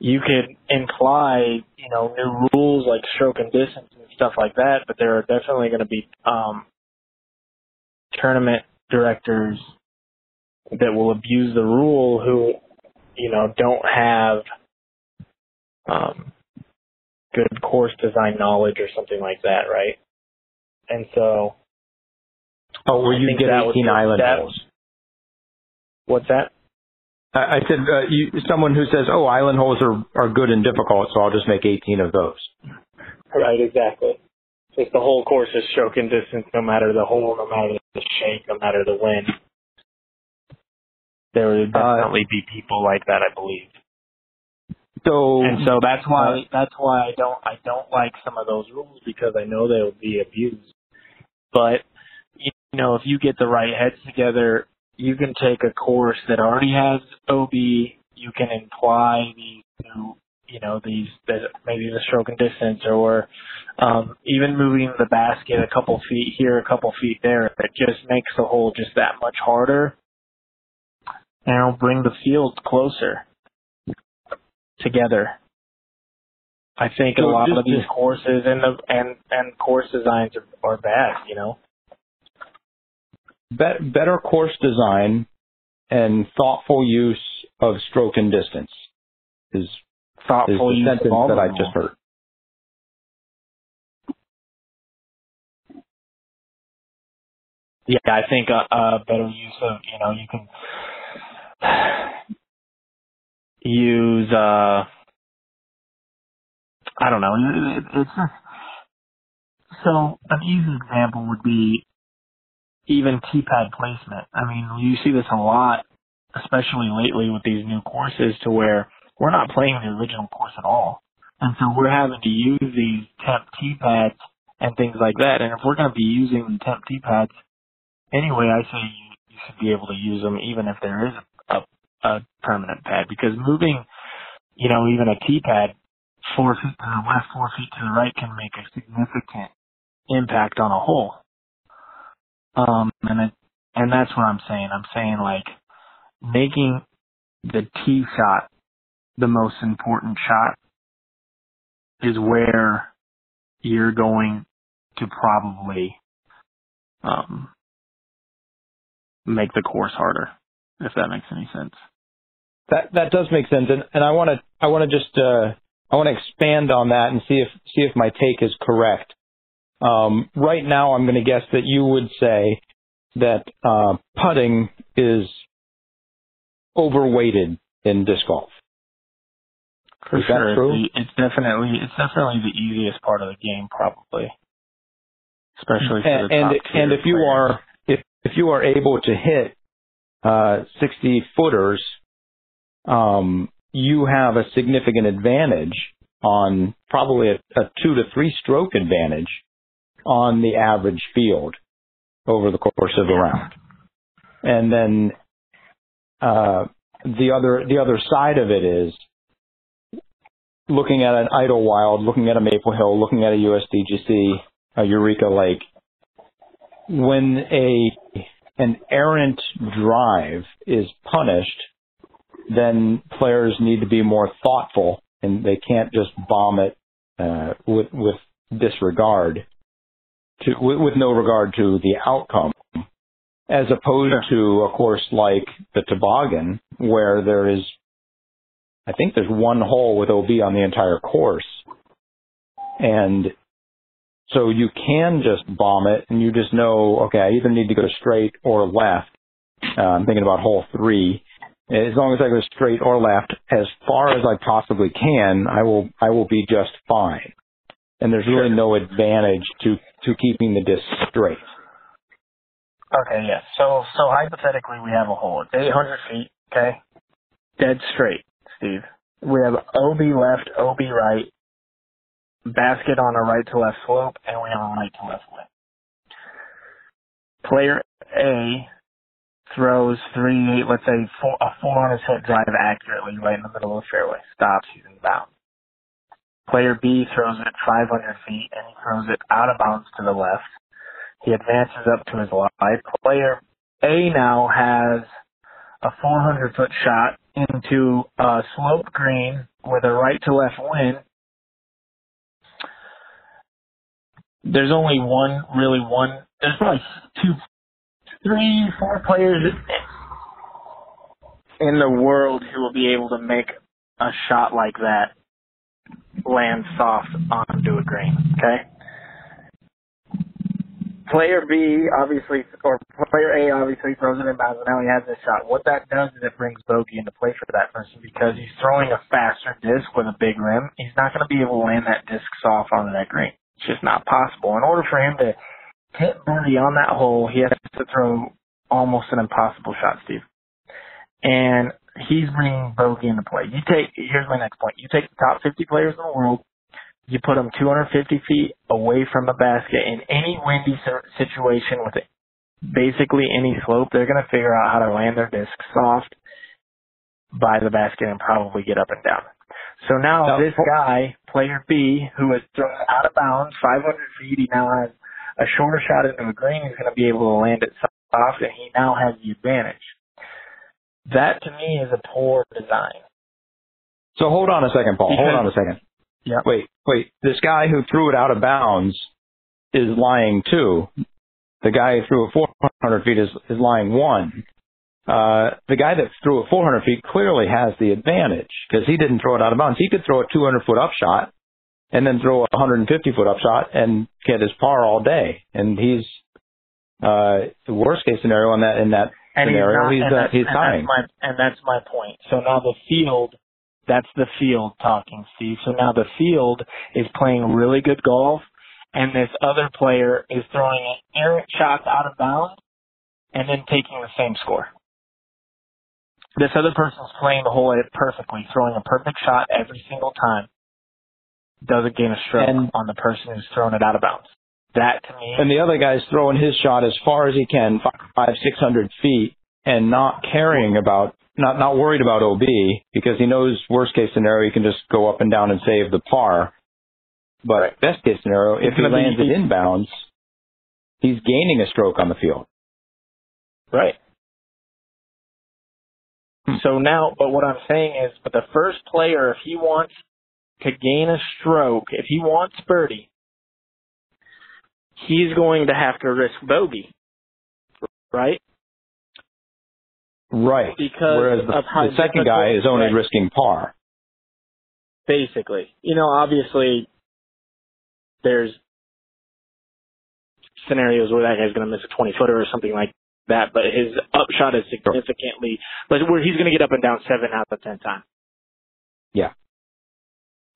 Speaker 6: you could imply, you know, new rules like stroke and distance and stuff like that, but there are definitely going to be um, tournament directors that will abuse the rule who, you know, don't have um, good course design knowledge or something like that, right? And so,
Speaker 5: Oh, where
Speaker 6: I
Speaker 5: you
Speaker 6: think
Speaker 5: get
Speaker 6: that
Speaker 5: 18 island
Speaker 6: that-
Speaker 5: holes.
Speaker 6: what's that?
Speaker 5: I I said uh, you, someone who says, "Oh, island holes are are good and difficult, so I'll just make 18 of those."
Speaker 6: Right, exactly. Just the whole course is stroke and distance, no matter the hole, no matter the shake, no matter the wind. There would
Speaker 5: Uh,
Speaker 6: definitely be people like that, I believe.
Speaker 5: So,
Speaker 6: And so that's why
Speaker 5: uh,
Speaker 6: that's why I don't I don't like some of those rules because I know they will be abused. But you know, if you get the right heads together, you can take a course that already has OB. You can imply these new, you know, these that maybe the stroke and distance, or um, even moving the basket a couple feet here, a couple feet there. It just makes the hole just that much harder, and it'll bring the field closer together. I think a lot of these courses and the and and course designs are, are bad, you know.
Speaker 5: Be- better course design and thoughtful use of stroke and distance is is
Speaker 6: Thoughtful
Speaker 5: the
Speaker 6: use
Speaker 5: sentence that I just heard.
Speaker 6: Yeah, I think a, a better use of you know you can use uh I don't know it, it, it's just so an easy example would be even T pad placement. I mean you see this a lot, especially lately with these new courses to where we're not playing the original course at all, and so we're having to use these temp T pads and things like that. And if we're going to be using the temp T pads anyway, I say you, you should be able to use them even if there is a, a, permanent pad because moving, you know, even a T pad four feet to the left, four feet to the right can make a significant impact on a hole. Um, and And that's what I'm saying. I'm saying like making the tee shot the most important shot is where you're going to probably um, make the course harder, if that makes any sense.
Speaker 5: That that does make sense, and, and I want to I want to just uh, I want to expand on that and see if see if my take is correct. Um, right now, I'm going to guess that you would say that uh, putting is overweighted in disc golf.
Speaker 6: For
Speaker 5: Is that
Speaker 6: sure,
Speaker 5: true?
Speaker 6: It's, it's definitely it's definitely the easiest part of the game, probably, especially for
Speaker 5: and
Speaker 6: the
Speaker 5: and,
Speaker 6: top
Speaker 5: and if you are if if you are able to hit uh, 60 footers, um, you have a significant advantage on probably a, a two to three stroke advantage on the average field over the course of the round. And then uh, the other the other side of it is looking at an Idlewild, looking at a Maple Hill, looking at a USDGC, a Eureka Lake. When a an errant drive is punished, then players need to be more thoughtful, and they can't just bomb it uh, with with disregard to with, with no regard to the outcome, as opposed to a course like the toboggan, where there is, I think there's one hole with OB on the entire course, and so you can just bomb it, and you just know, okay, I either need to go straight or left. Uh, I'm thinking about hole three. As long as I go straight or left, as far as I possibly can, I will I will be just fine. And there's really no advantage to to keeping the disc straight.
Speaker 6: Okay, yes. So so hypothetically, we have a hole. It's 800 feet. Okay, dead straight, Steve. We have OB left, OB right, basket on a right to left slope, and we have a right to left lip. Player A throws three, let's say four, a 400 foot drive accurately right in the middle of the fairway. Stops, he's in bounds. Player B throws it 500 feet and he throws it out of bounds to the left. He advances up to his lie. Player A now has a 400 foot shot into a slope green with a right to left wind. There's only one, really one, there's probably two, three, four players in the world who will be able to make a shot like that land soft onto a green. Okay. Player B obviously, or player A obviously throws it in bounds, and now he has this shot. What that does is it brings bogey into play for that person because he's throwing a faster disc with a big rim. He's not going to be able to land that disc soft onto that green. It's just not possible. In order for him to hit birdie on that hole, he has to throw almost an impossible shot, Steve. And he's bringing bogey into play. You take here's my next point. You take the top 50 players in the world, you put them 250 feet away from a basket in any windy situation with basically any slope. They're going to figure out how to land their disc soft by the basket and probably get up and down. So now
Speaker 5: Now,
Speaker 6: this guy, player B, who has thrown out of bounds 500 feet, he now has a shorter shot into a green. He's going to be able to land it soft, and he now has the advantage. That to me is a poor design.
Speaker 5: So hold on a second, Paul. hold on a second.
Speaker 6: Yeah.
Speaker 5: Wait, wait. This guy who threw it out of bounds is lying two. The guy who threw it 400 feet is, is lying one. Uh, the guy that threw it 400 feet clearly has the advantage because he didn't throw it out of bounds. He could throw a 200 foot upshot and then throw a 150 foot upshot and get his par all day. And he's, uh, the worst case scenario in that, in that
Speaker 6: and
Speaker 5: scenario,
Speaker 6: he's,
Speaker 5: he's,
Speaker 6: not, and
Speaker 5: uh,
Speaker 6: that's,
Speaker 5: he's
Speaker 6: and
Speaker 5: tying.
Speaker 6: That's my, and that's my point. So now the field, that's the field talking, Steve. So now the field is playing really good golf, and this other player is throwing errant shots out of bounds and then taking the same score. This other person's playing the hole perfectly, throwing a perfect shot every single time. Doesn't gain a stroke
Speaker 5: And-
Speaker 6: on the person who's thrown it out of bounds. That to me
Speaker 5: and the other guy's throwing his shot as far as he can, five, six hundred feet, and not caring about, not not worried about OB because he knows worst case scenario he can just go up and down and save the par. But best case scenario, if he lands it inbounds, he's gaining a stroke on the field.
Speaker 6: Right.
Speaker 5: Hmm.
Speaker 6: So now, but what I'm saying is, but the first player, if he wants to gain a stroke, if he wants birdie, he's going to have to risk bogey, right?
Speaker 5: Right.
Speaker 6: Because
Speaker 5: Whereas the, the second guy is only
Speaker 6: right.
Speaker 5: risking par.
Speaker 6: basically. You know, obviously, there's scenarios where that guy's going to miss a 20 footer or something like that, but his upshot is significantly, but where he's going to get up and down seven out of 10 times.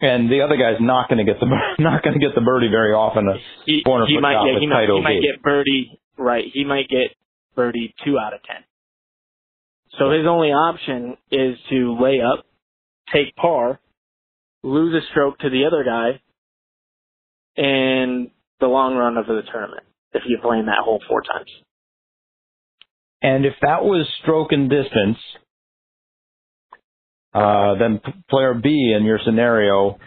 Speaker 5: And the other guy's not going to get the not going to get the birdie very often. A
Speaker 6: He,
Speaker 5: 400
Speaker 6: he might, yeah, he might, he might get birdie, right, he might get birdie two out of 10. So his only option is to lay up, take par, lose a stroke to the other guy, and the long run of the tournament if you're playing that hole four times.
Speaker 5: And if that was stroke and distance, uh, then p- player B in your scenario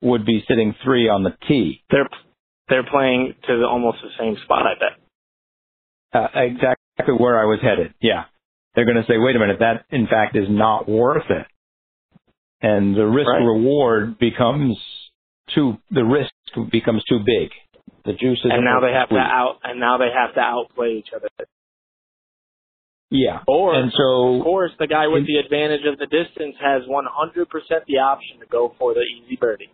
Speaker 5: would be sitting three on the tee.
Speaker 6: They're they're playing to the, almost the same spot, I bet.
Speaker 5: Uh, exactly where I was headed. Yeah. They're going to say, wait a minute, that in fact is not worth it. And the risk
Speaker 6: Right.
Speaker 5: reward becomes too, the risk becomes too big. The juice is
Speaker 6: And now they have to out and now they have to outplay each other.
Speaker 5: Yeah.
Speaker 6: Or
Speaker 5: and so
Speaker 6: of course the guy with the advantage of the distance has 100% the option to go for the easy birdie.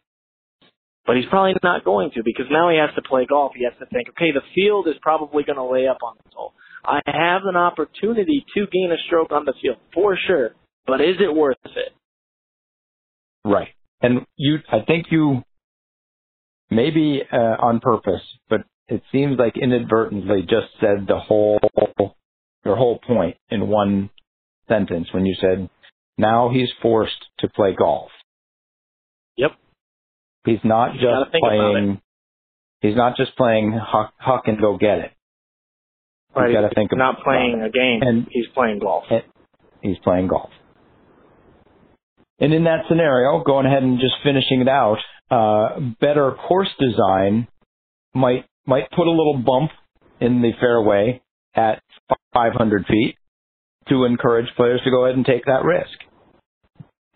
Speaker 6: But he's probably not going to because now he has to play golf. He has to think, okay, the field is probably going to lay up on this hole. I have an opportunity to gain a stroke on the field for sure, but is it worth it?
Speaker 5: Right. And you, I think you, maybe uh, on purpose, but it seems like inadvertently just said the whole, your whole point in one sentence when you said, now he's forced to play golf.
Speaker 6: Yep.
Speaker 5: He's not
Speaker 6: You
Speaker 5: just playing, he's not just playing huck, huck and go get it.
Speaker 6: Right.
Speaker 5: He's got to think
Speaker 6: He's not
Speaker 5: about
Speaker 6: playing
Speaker 5: it.
Speaker 6: a game.
Speaker 5: And-
Speaker 6: he's playing golf.
Speaker 5: He's playing golf. And in that scenario, going ahead and just finishing it out, uh, better course design might might put a little bump in the fairway at 500 feet to encourage players to go ahead and take that risk.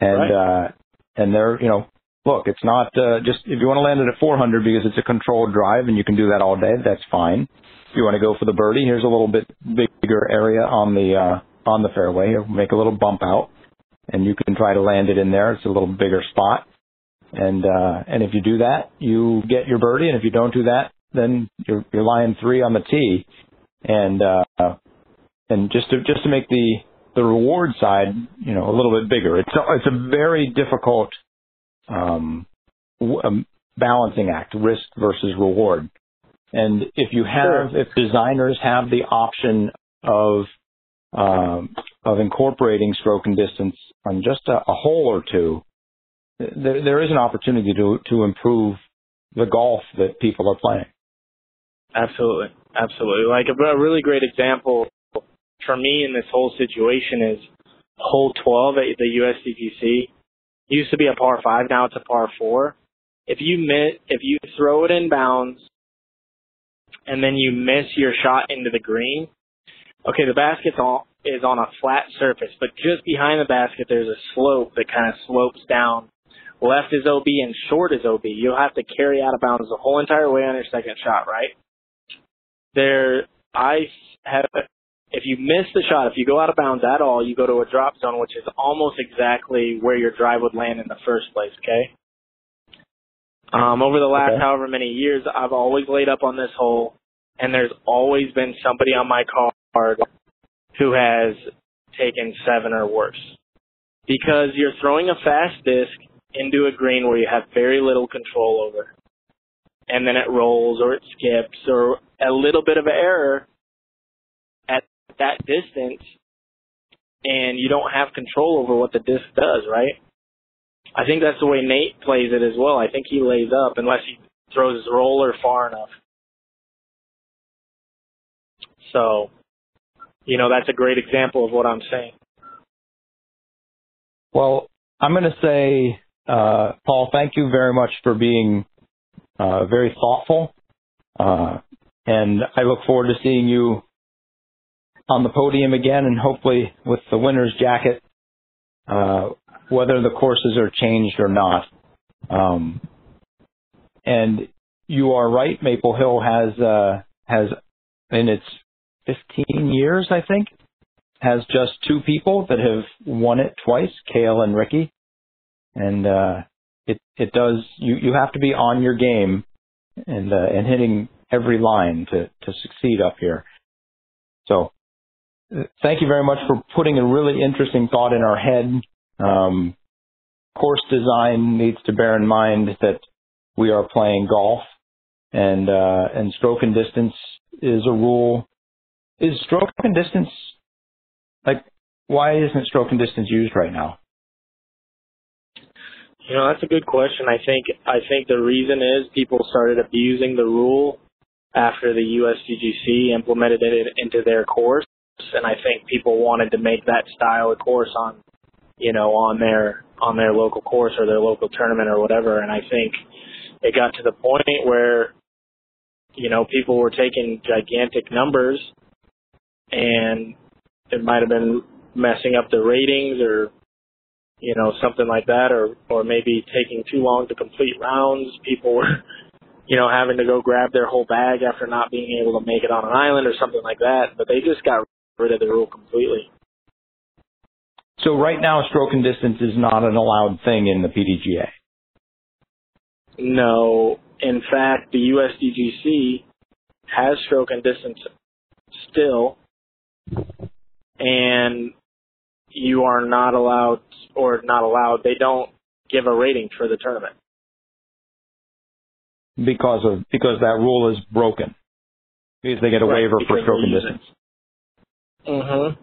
Speaker 5: And uh, and they're you know look, it's not uh, just if you want to land it at 400 because it's a controlled drive and you can do that all day, that's fine. If you want to go for the birdie, here's a little bit bigger area on the uh, on the fairway. You make a little bump out, and you can try to land it in there. It's a little bigger spot, and uh, and if you do that, you get your birdie. And if you don't do that, then you're you're lying three on the tee, and uh, and just to just to make the the reward side, you know, a little bit bigger. It's a, it's a very difficult um, w- um, balancing act, risk versus reward. And if you have, if designers have the option of um, of incorporating stroke and distance on just a, a hole or two, there, there is an opportunity to to improve the golf that people are playing.
Speaker 6: Absolutely, absolutely. Like a, really great example for me in this whole situation is hole 12 at the USDGC. Used to be a par five, now it's a par four. If you miss, if you throw it in bounds, and then you miss your shot into the green, okay, the basket's is on a flat surface, but just behind the basket there's a slope that kind of slopes down. Left is OB and short is OB. You'll have to carry out of bounds the whole entire way on your second shot, right? There, I have if you miss the shot, if you go out of bounds at all, you go to a drop zone, which is almost exactly where your drive would land in the first place, okay? Um, over the last
Speaker 5: Okay.
Speaker 6: however many years, I've always laid up on this hole, and there's always been somebody on my card who has taken seven or worse. Because you're throwing a fast disc into a green where you have very little control over. And then it rolls or it skips or a little bit of an error at that distance and you don't have control over what the disc does, right? I think that's the way Nate plays it as well. I think he lays up unless he throws his roller far enough. So, you know, that's a great example of what I'm saying.
Speaker 5: Well, I'm going to say, uh, Paul, thank you very much for being uh, very thoughtful, uh, and I look forward to seeing you on the podium again, and hopefully with the winner's jacket, uh, whether the courses are changed or not. Um, and you are right. Maple Hill has uh, has in its 15 years, I think, has just two people that have won it twice, Cale and Ricky. And uh, it it does you you have to be on your game and uh, and hitting every line to to succeed up here. So uh, thank you very much for putting a really interesting thought in our head. Um, course design needs to bear in mind that we are playing golf and uh, and stroke and distance is a rule. Is stroke and distance like why isn't stroke and distance used right now?
Speaker 6: You know, that's a good question. I think I think the reason is people started abusing the rule after the USDGC implemented it into their course, and I think people wanted to make that style of course on, you know, on their on their local course or their local tournament or whatever. And I think it got to the point where, you know, people were taking gigantic numbers, and it might have been messing up the ratings or you know something like that or or maybe taking too long to complete rounds. People were you know having to go grab their whole bag after not being able to make it on an island or something like that but they just got rid of the rule completely.
Speaker 5: So right now stroke and distance is not an allowed thing in the PDGA
Speaker 6: no. In fact the USDGC has stroke and distance still. And you are not allowed or not allowed they don't give a rating for the tournament.
Speaker 5: Because of because that rule is broken. Because they get a
Speaker 6: right,
Speaker 5: waiver for stroke and distance.
Speaker 6: Mhm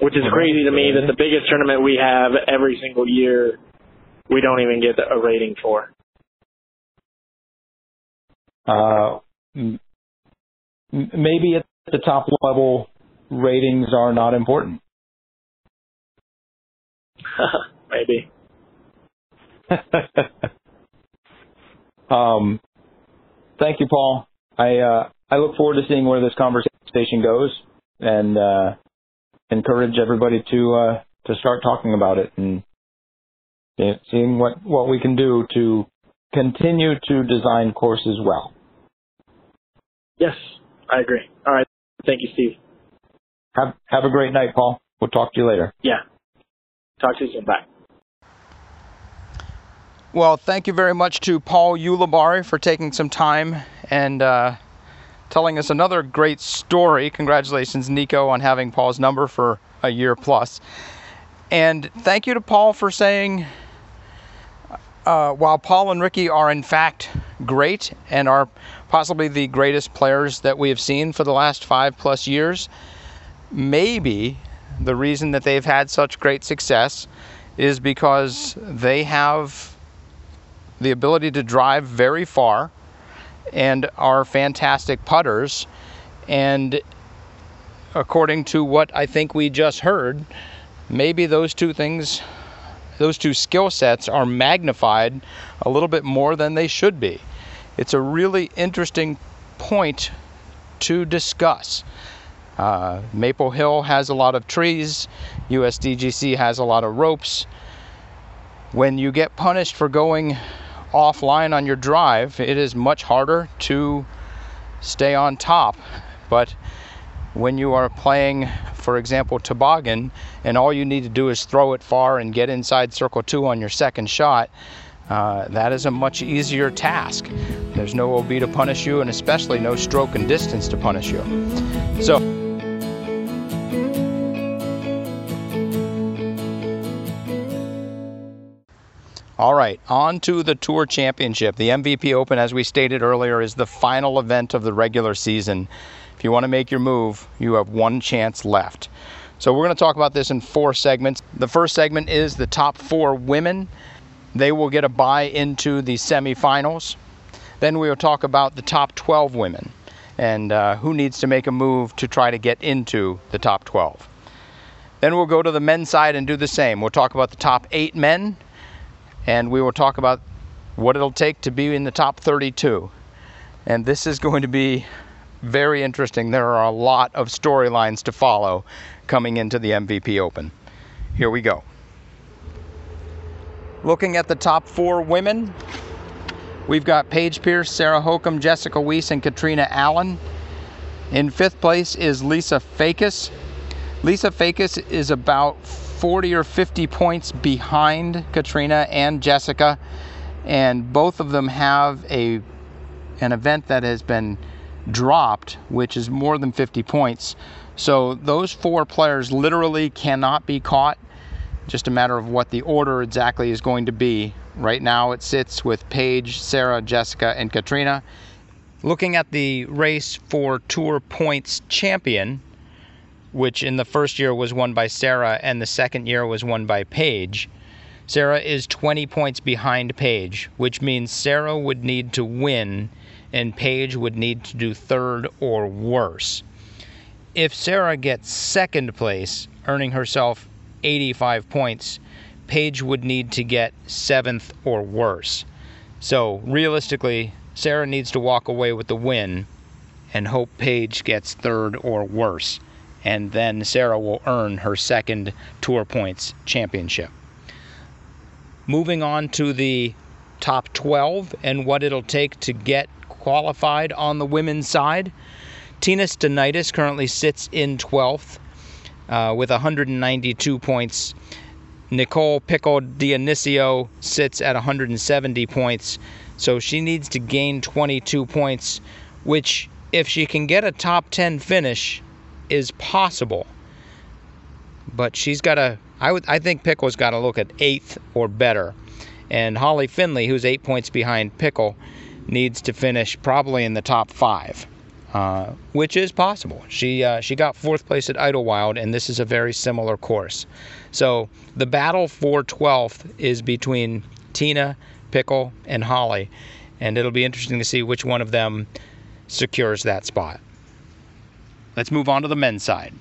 Speaker 6: which is crazy to me that the biggest tournament we have every single year we don't even get a rating for.
Speaker 5: Uh maybe at the top level ratings are not important.
Speaker 6: Maybe.
Speaker 5: um, thank you, Paul. I uh, I look forward to seeing where this conversation goes, and uh, encourage everybody to uh, to start talking about it and seeing what what we can do to continue to design courses well.
Speaker 6: Yes, I agree. All right. Thank you, Steve.
Speaker 5: Have have a great night, Paul. We'll talk to you later.
Speaker 6: Yeah. Talk to you soon. Bye.
Speaker 1: Well, thank you very much to Paul Ulibarri for taking some time and uh, telling us another great story. Congratulations, Nikko, on having Paul's number for a year plus. And thank you to Paul for saying, uh, while Paul and Ricky are in fact great and are possibly the greatest players that we have seen for the last five plus years, maybe the reason that they've had such great success is because they have the ability to drive very far and are fantastic putters. And according to what I think we just heard, maybe those two things, those two skill sets are magnified a little bit more than they should be. It's a really interesting point to discuss. Uh, Maple Hill has a lot of trees. USDGC has a lot of ropes. When you get punished for going offline on your drive, it is much harder to stay on top. But when you are playing, for example, toboggan, and all you need to do is throw it far and get inside circle two on your second shot, uh, that is a much easier task. There's no OB to punish you, and especially no stroke and distance to punish you. So, All right, on to the Tour Championship. The MVP Open, as we stated earlier, is the final event of the regular season. If you want to make your move, you have one chance left. So we're going to talk about this in four segments. The first segment is the top four women. They will get a bye into the semifinals. Then we will talk about the top 12 women and uh, who needs to make a move to try to get into the top 12. Then we'll go to the men's side and do the same. We'll talk about the top eight men and we will talk about what it'll take to be in the top 32. And this is going to be very interesting. There are a lot of storylines to follow coming into the MVP Open. Here we go. Looking at the top four women, we've got Paige Pierce, Sarah Hokom, Jessica Weese, and Katrina Allen. In fifth place is Lisa Fajkus. Lisa Fajkus is about 40 or 50 points behind Katrina and Jessica, and both of them have a an event that has been dropped, which is more than 50 points. So those four players literally cannot be caught. Just a matter of what the order exactly is going to be. Right now it sits with Paige, Sarah, Jessica, and Katrina. Looking at the race for Tour Points Champion, which in the first year was won by Sarah and the second year was won by Paige. Sarah is 20 points behind Paige, which means Sarah would need to win and Paige would need to do third or worse. If Sarah gets second place, earning herself 85 points, Paige would need to get seventh or worse. So realistically, Sarah needs to walk away with the win and hope Paige gets third or worse. And then Sarah will earn her second Tour Points championship. Moving on to the top 12 and what it'll take to get qualified on the women's side. Tina Stenitis currently sits in 12th uh, with 192 points. Nicole Pickle Dionisio sits at 170 points. So she needs to gain 22 points, which, if she can get a top 10 finish, is possible. But she's got to, I, would, I think Pickle's got to look at eighth or better. And Holly Finley, who's eight points behind Pickle, needs to finish probably in the top five. Uh, which is possible. She uh, she got fourth place at Idlewild, and this is a very similar course. So the battle for 12th is between Tina, Pickle, and Holly, and it'll be interesting to see which one of them secures that spot. Let's move on to the men's side.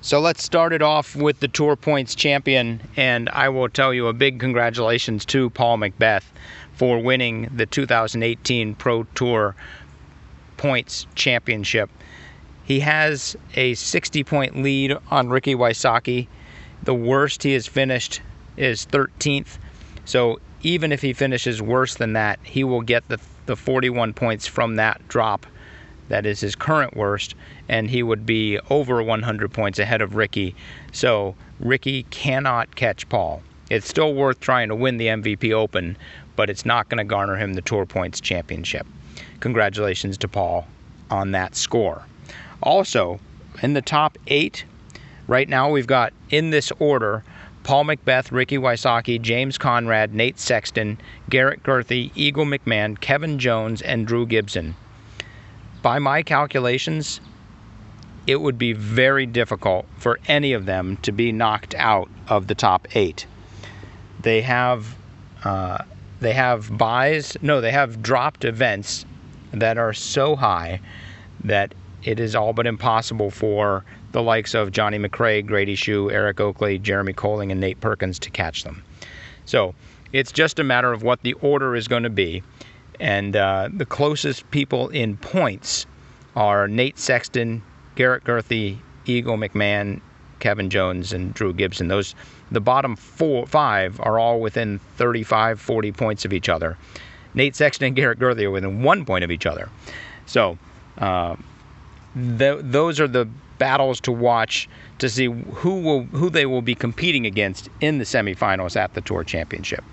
Speaker 1: So let's start it off with the Tour Points champion, and I will tell you a big congratulations to Paul McBeth for winning the 2018 Pro Tour Points Championship. He has a 60 point lead on Ricky Wysocki. The worst he has finished is 13th. So even if he finishes worse than that, he will get the, the 41 points from that drop that is his current worst, and he would be over 100 points ahead of Ricky. So Ricky cannot catch Paul. It's still worth trying to win the MVP Open, but it's not going to garner him the Tour Points Championship. Congratulations to Paul on that score. Also, in the top eight, right now we've got in this order Paul McBeth, Ricky Wysocki, James Conrad, Nate Sexton, Garrett Gurthey, Eagle McMahon, Kevin Jones, and Drew Gibson by my calculations, it would be very difficult for any of them to be knocked out of the top eight. They have uh, they have buys. No, they have dropped events that are so high that it is all but impossible for the likes of Johnny McRae, Grady Shue, Eric Oakley, Jeremy Koling, and Nate Perkins to catch them. So it's just a matter of what the order is going to be. And uh, the closest people in points are Nate Sexton, Garrett Gurthey, Eagle McMahon, Kevin Jones, and Drew Gibson. Those the bottom four five are all within 35, 40 points of each other. Nate Sexton and Garrett Gurthey are within one point of each other. So uh, th- those are the battles to watch to see who will who they will be competing against in the semifinals at the Tour Championship.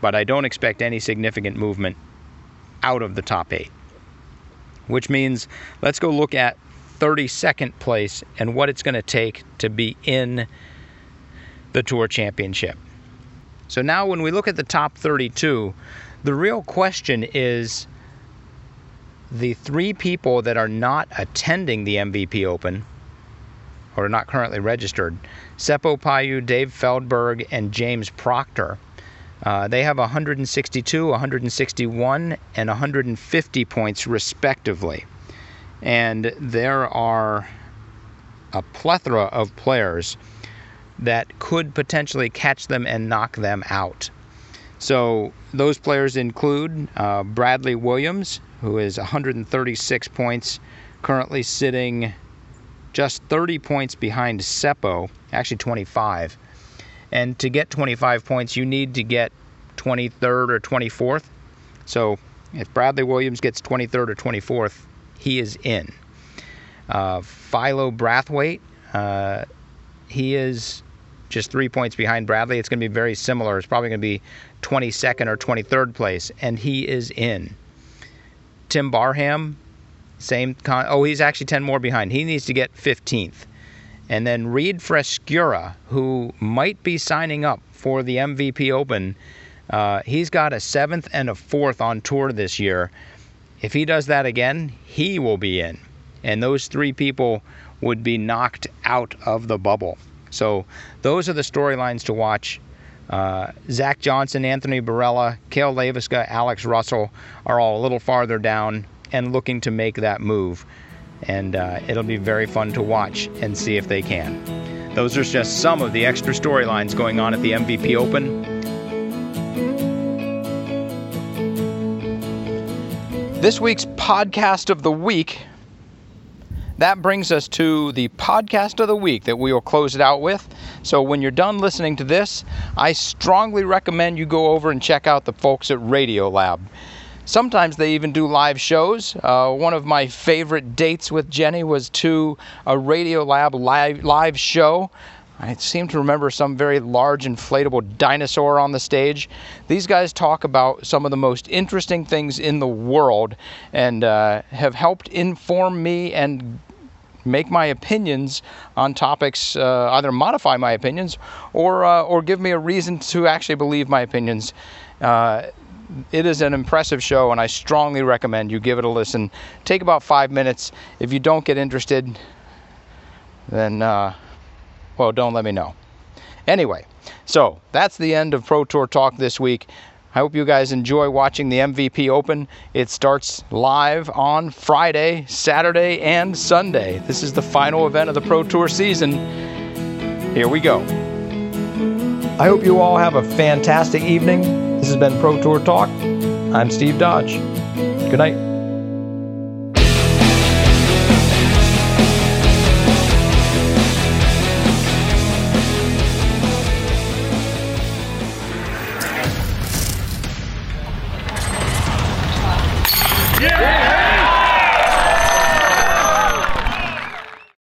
Speaker 1: But I don't expect any significant movement out of the top eight, which means let's go look at 32nd place and what it's going to take to be in the Tour Championship. So now, when we look at the top 32, the real question is the three people that are not attending the MVP Open or not currently registered Seppo Paju, Dave Feldberg, and James Proctor uh, they have 162, 161, and 150 points respectively. And there are a plethora of players that could potentially catch them and knock them out. So those players include uh, Bradley Williams, who is 136 points, currently sitting just 30 points behind Seppo, actually 25. And to get 25 points, you need to get 23rd or 24th. So if Bradley Williams gets 23rd or 24th, he is in. Uh, Philo Brathwaite, uh, he is just three points behind Bradley. It's going to be very similar. It's probably going to be 22nd or 23rd place, and he is in. Tim Barham, same. Con- oh, he's actually 10 more behind. He needs to get 15th. And then Reid Frescura, who might be signing up for the MVP Open, uh, he's got a seventh and a fourth on tour this year. If he does that again, he will be in. And those three people would be knocked out of the bubble. So those are the storylines to watch. Uh, Zach Johnson, Anthony Barela, Cale Leiviska, Alex Russell are all a little farther down and looking to make that move. And uh, it'll be very fun to watch and see if they can. Those are just some of the extra storylines going on at the MVP Open. This week's podcast of the week that brings us to the podcast of the week that we will close it out with. So when you're done listening to this, I strongly recommend you go over and check out the folks at Radiolab. Sometimes they even do live shows. Uh, one of my favorite dates with Jenny was to a Radiolab live, live show. I seem to remember some very large inflatable dinosaur on the stage. These guys talk about some of the most interesting things in the world and uh, have helped inform me and make my opinions on topics, uh, either modify my opinions or uh, or give me a reason to actually believe my opinions. It is an impressive show, and I strongly recommend you give it a listen. Take about five minutes. If you don't get interested, then uh, well, don't let me know. Anyway, so that's the end of Pro Tour Talk this week. I hope you guys enjoy watching the MVP Open. It starts live on Friday, Saturday, and Sunday. This is the final event of the Pro Tour season. Here we go. I hope you all have a fantastic evening. This has been Pro Tour Talk. I'm Steve Dodge. Good night.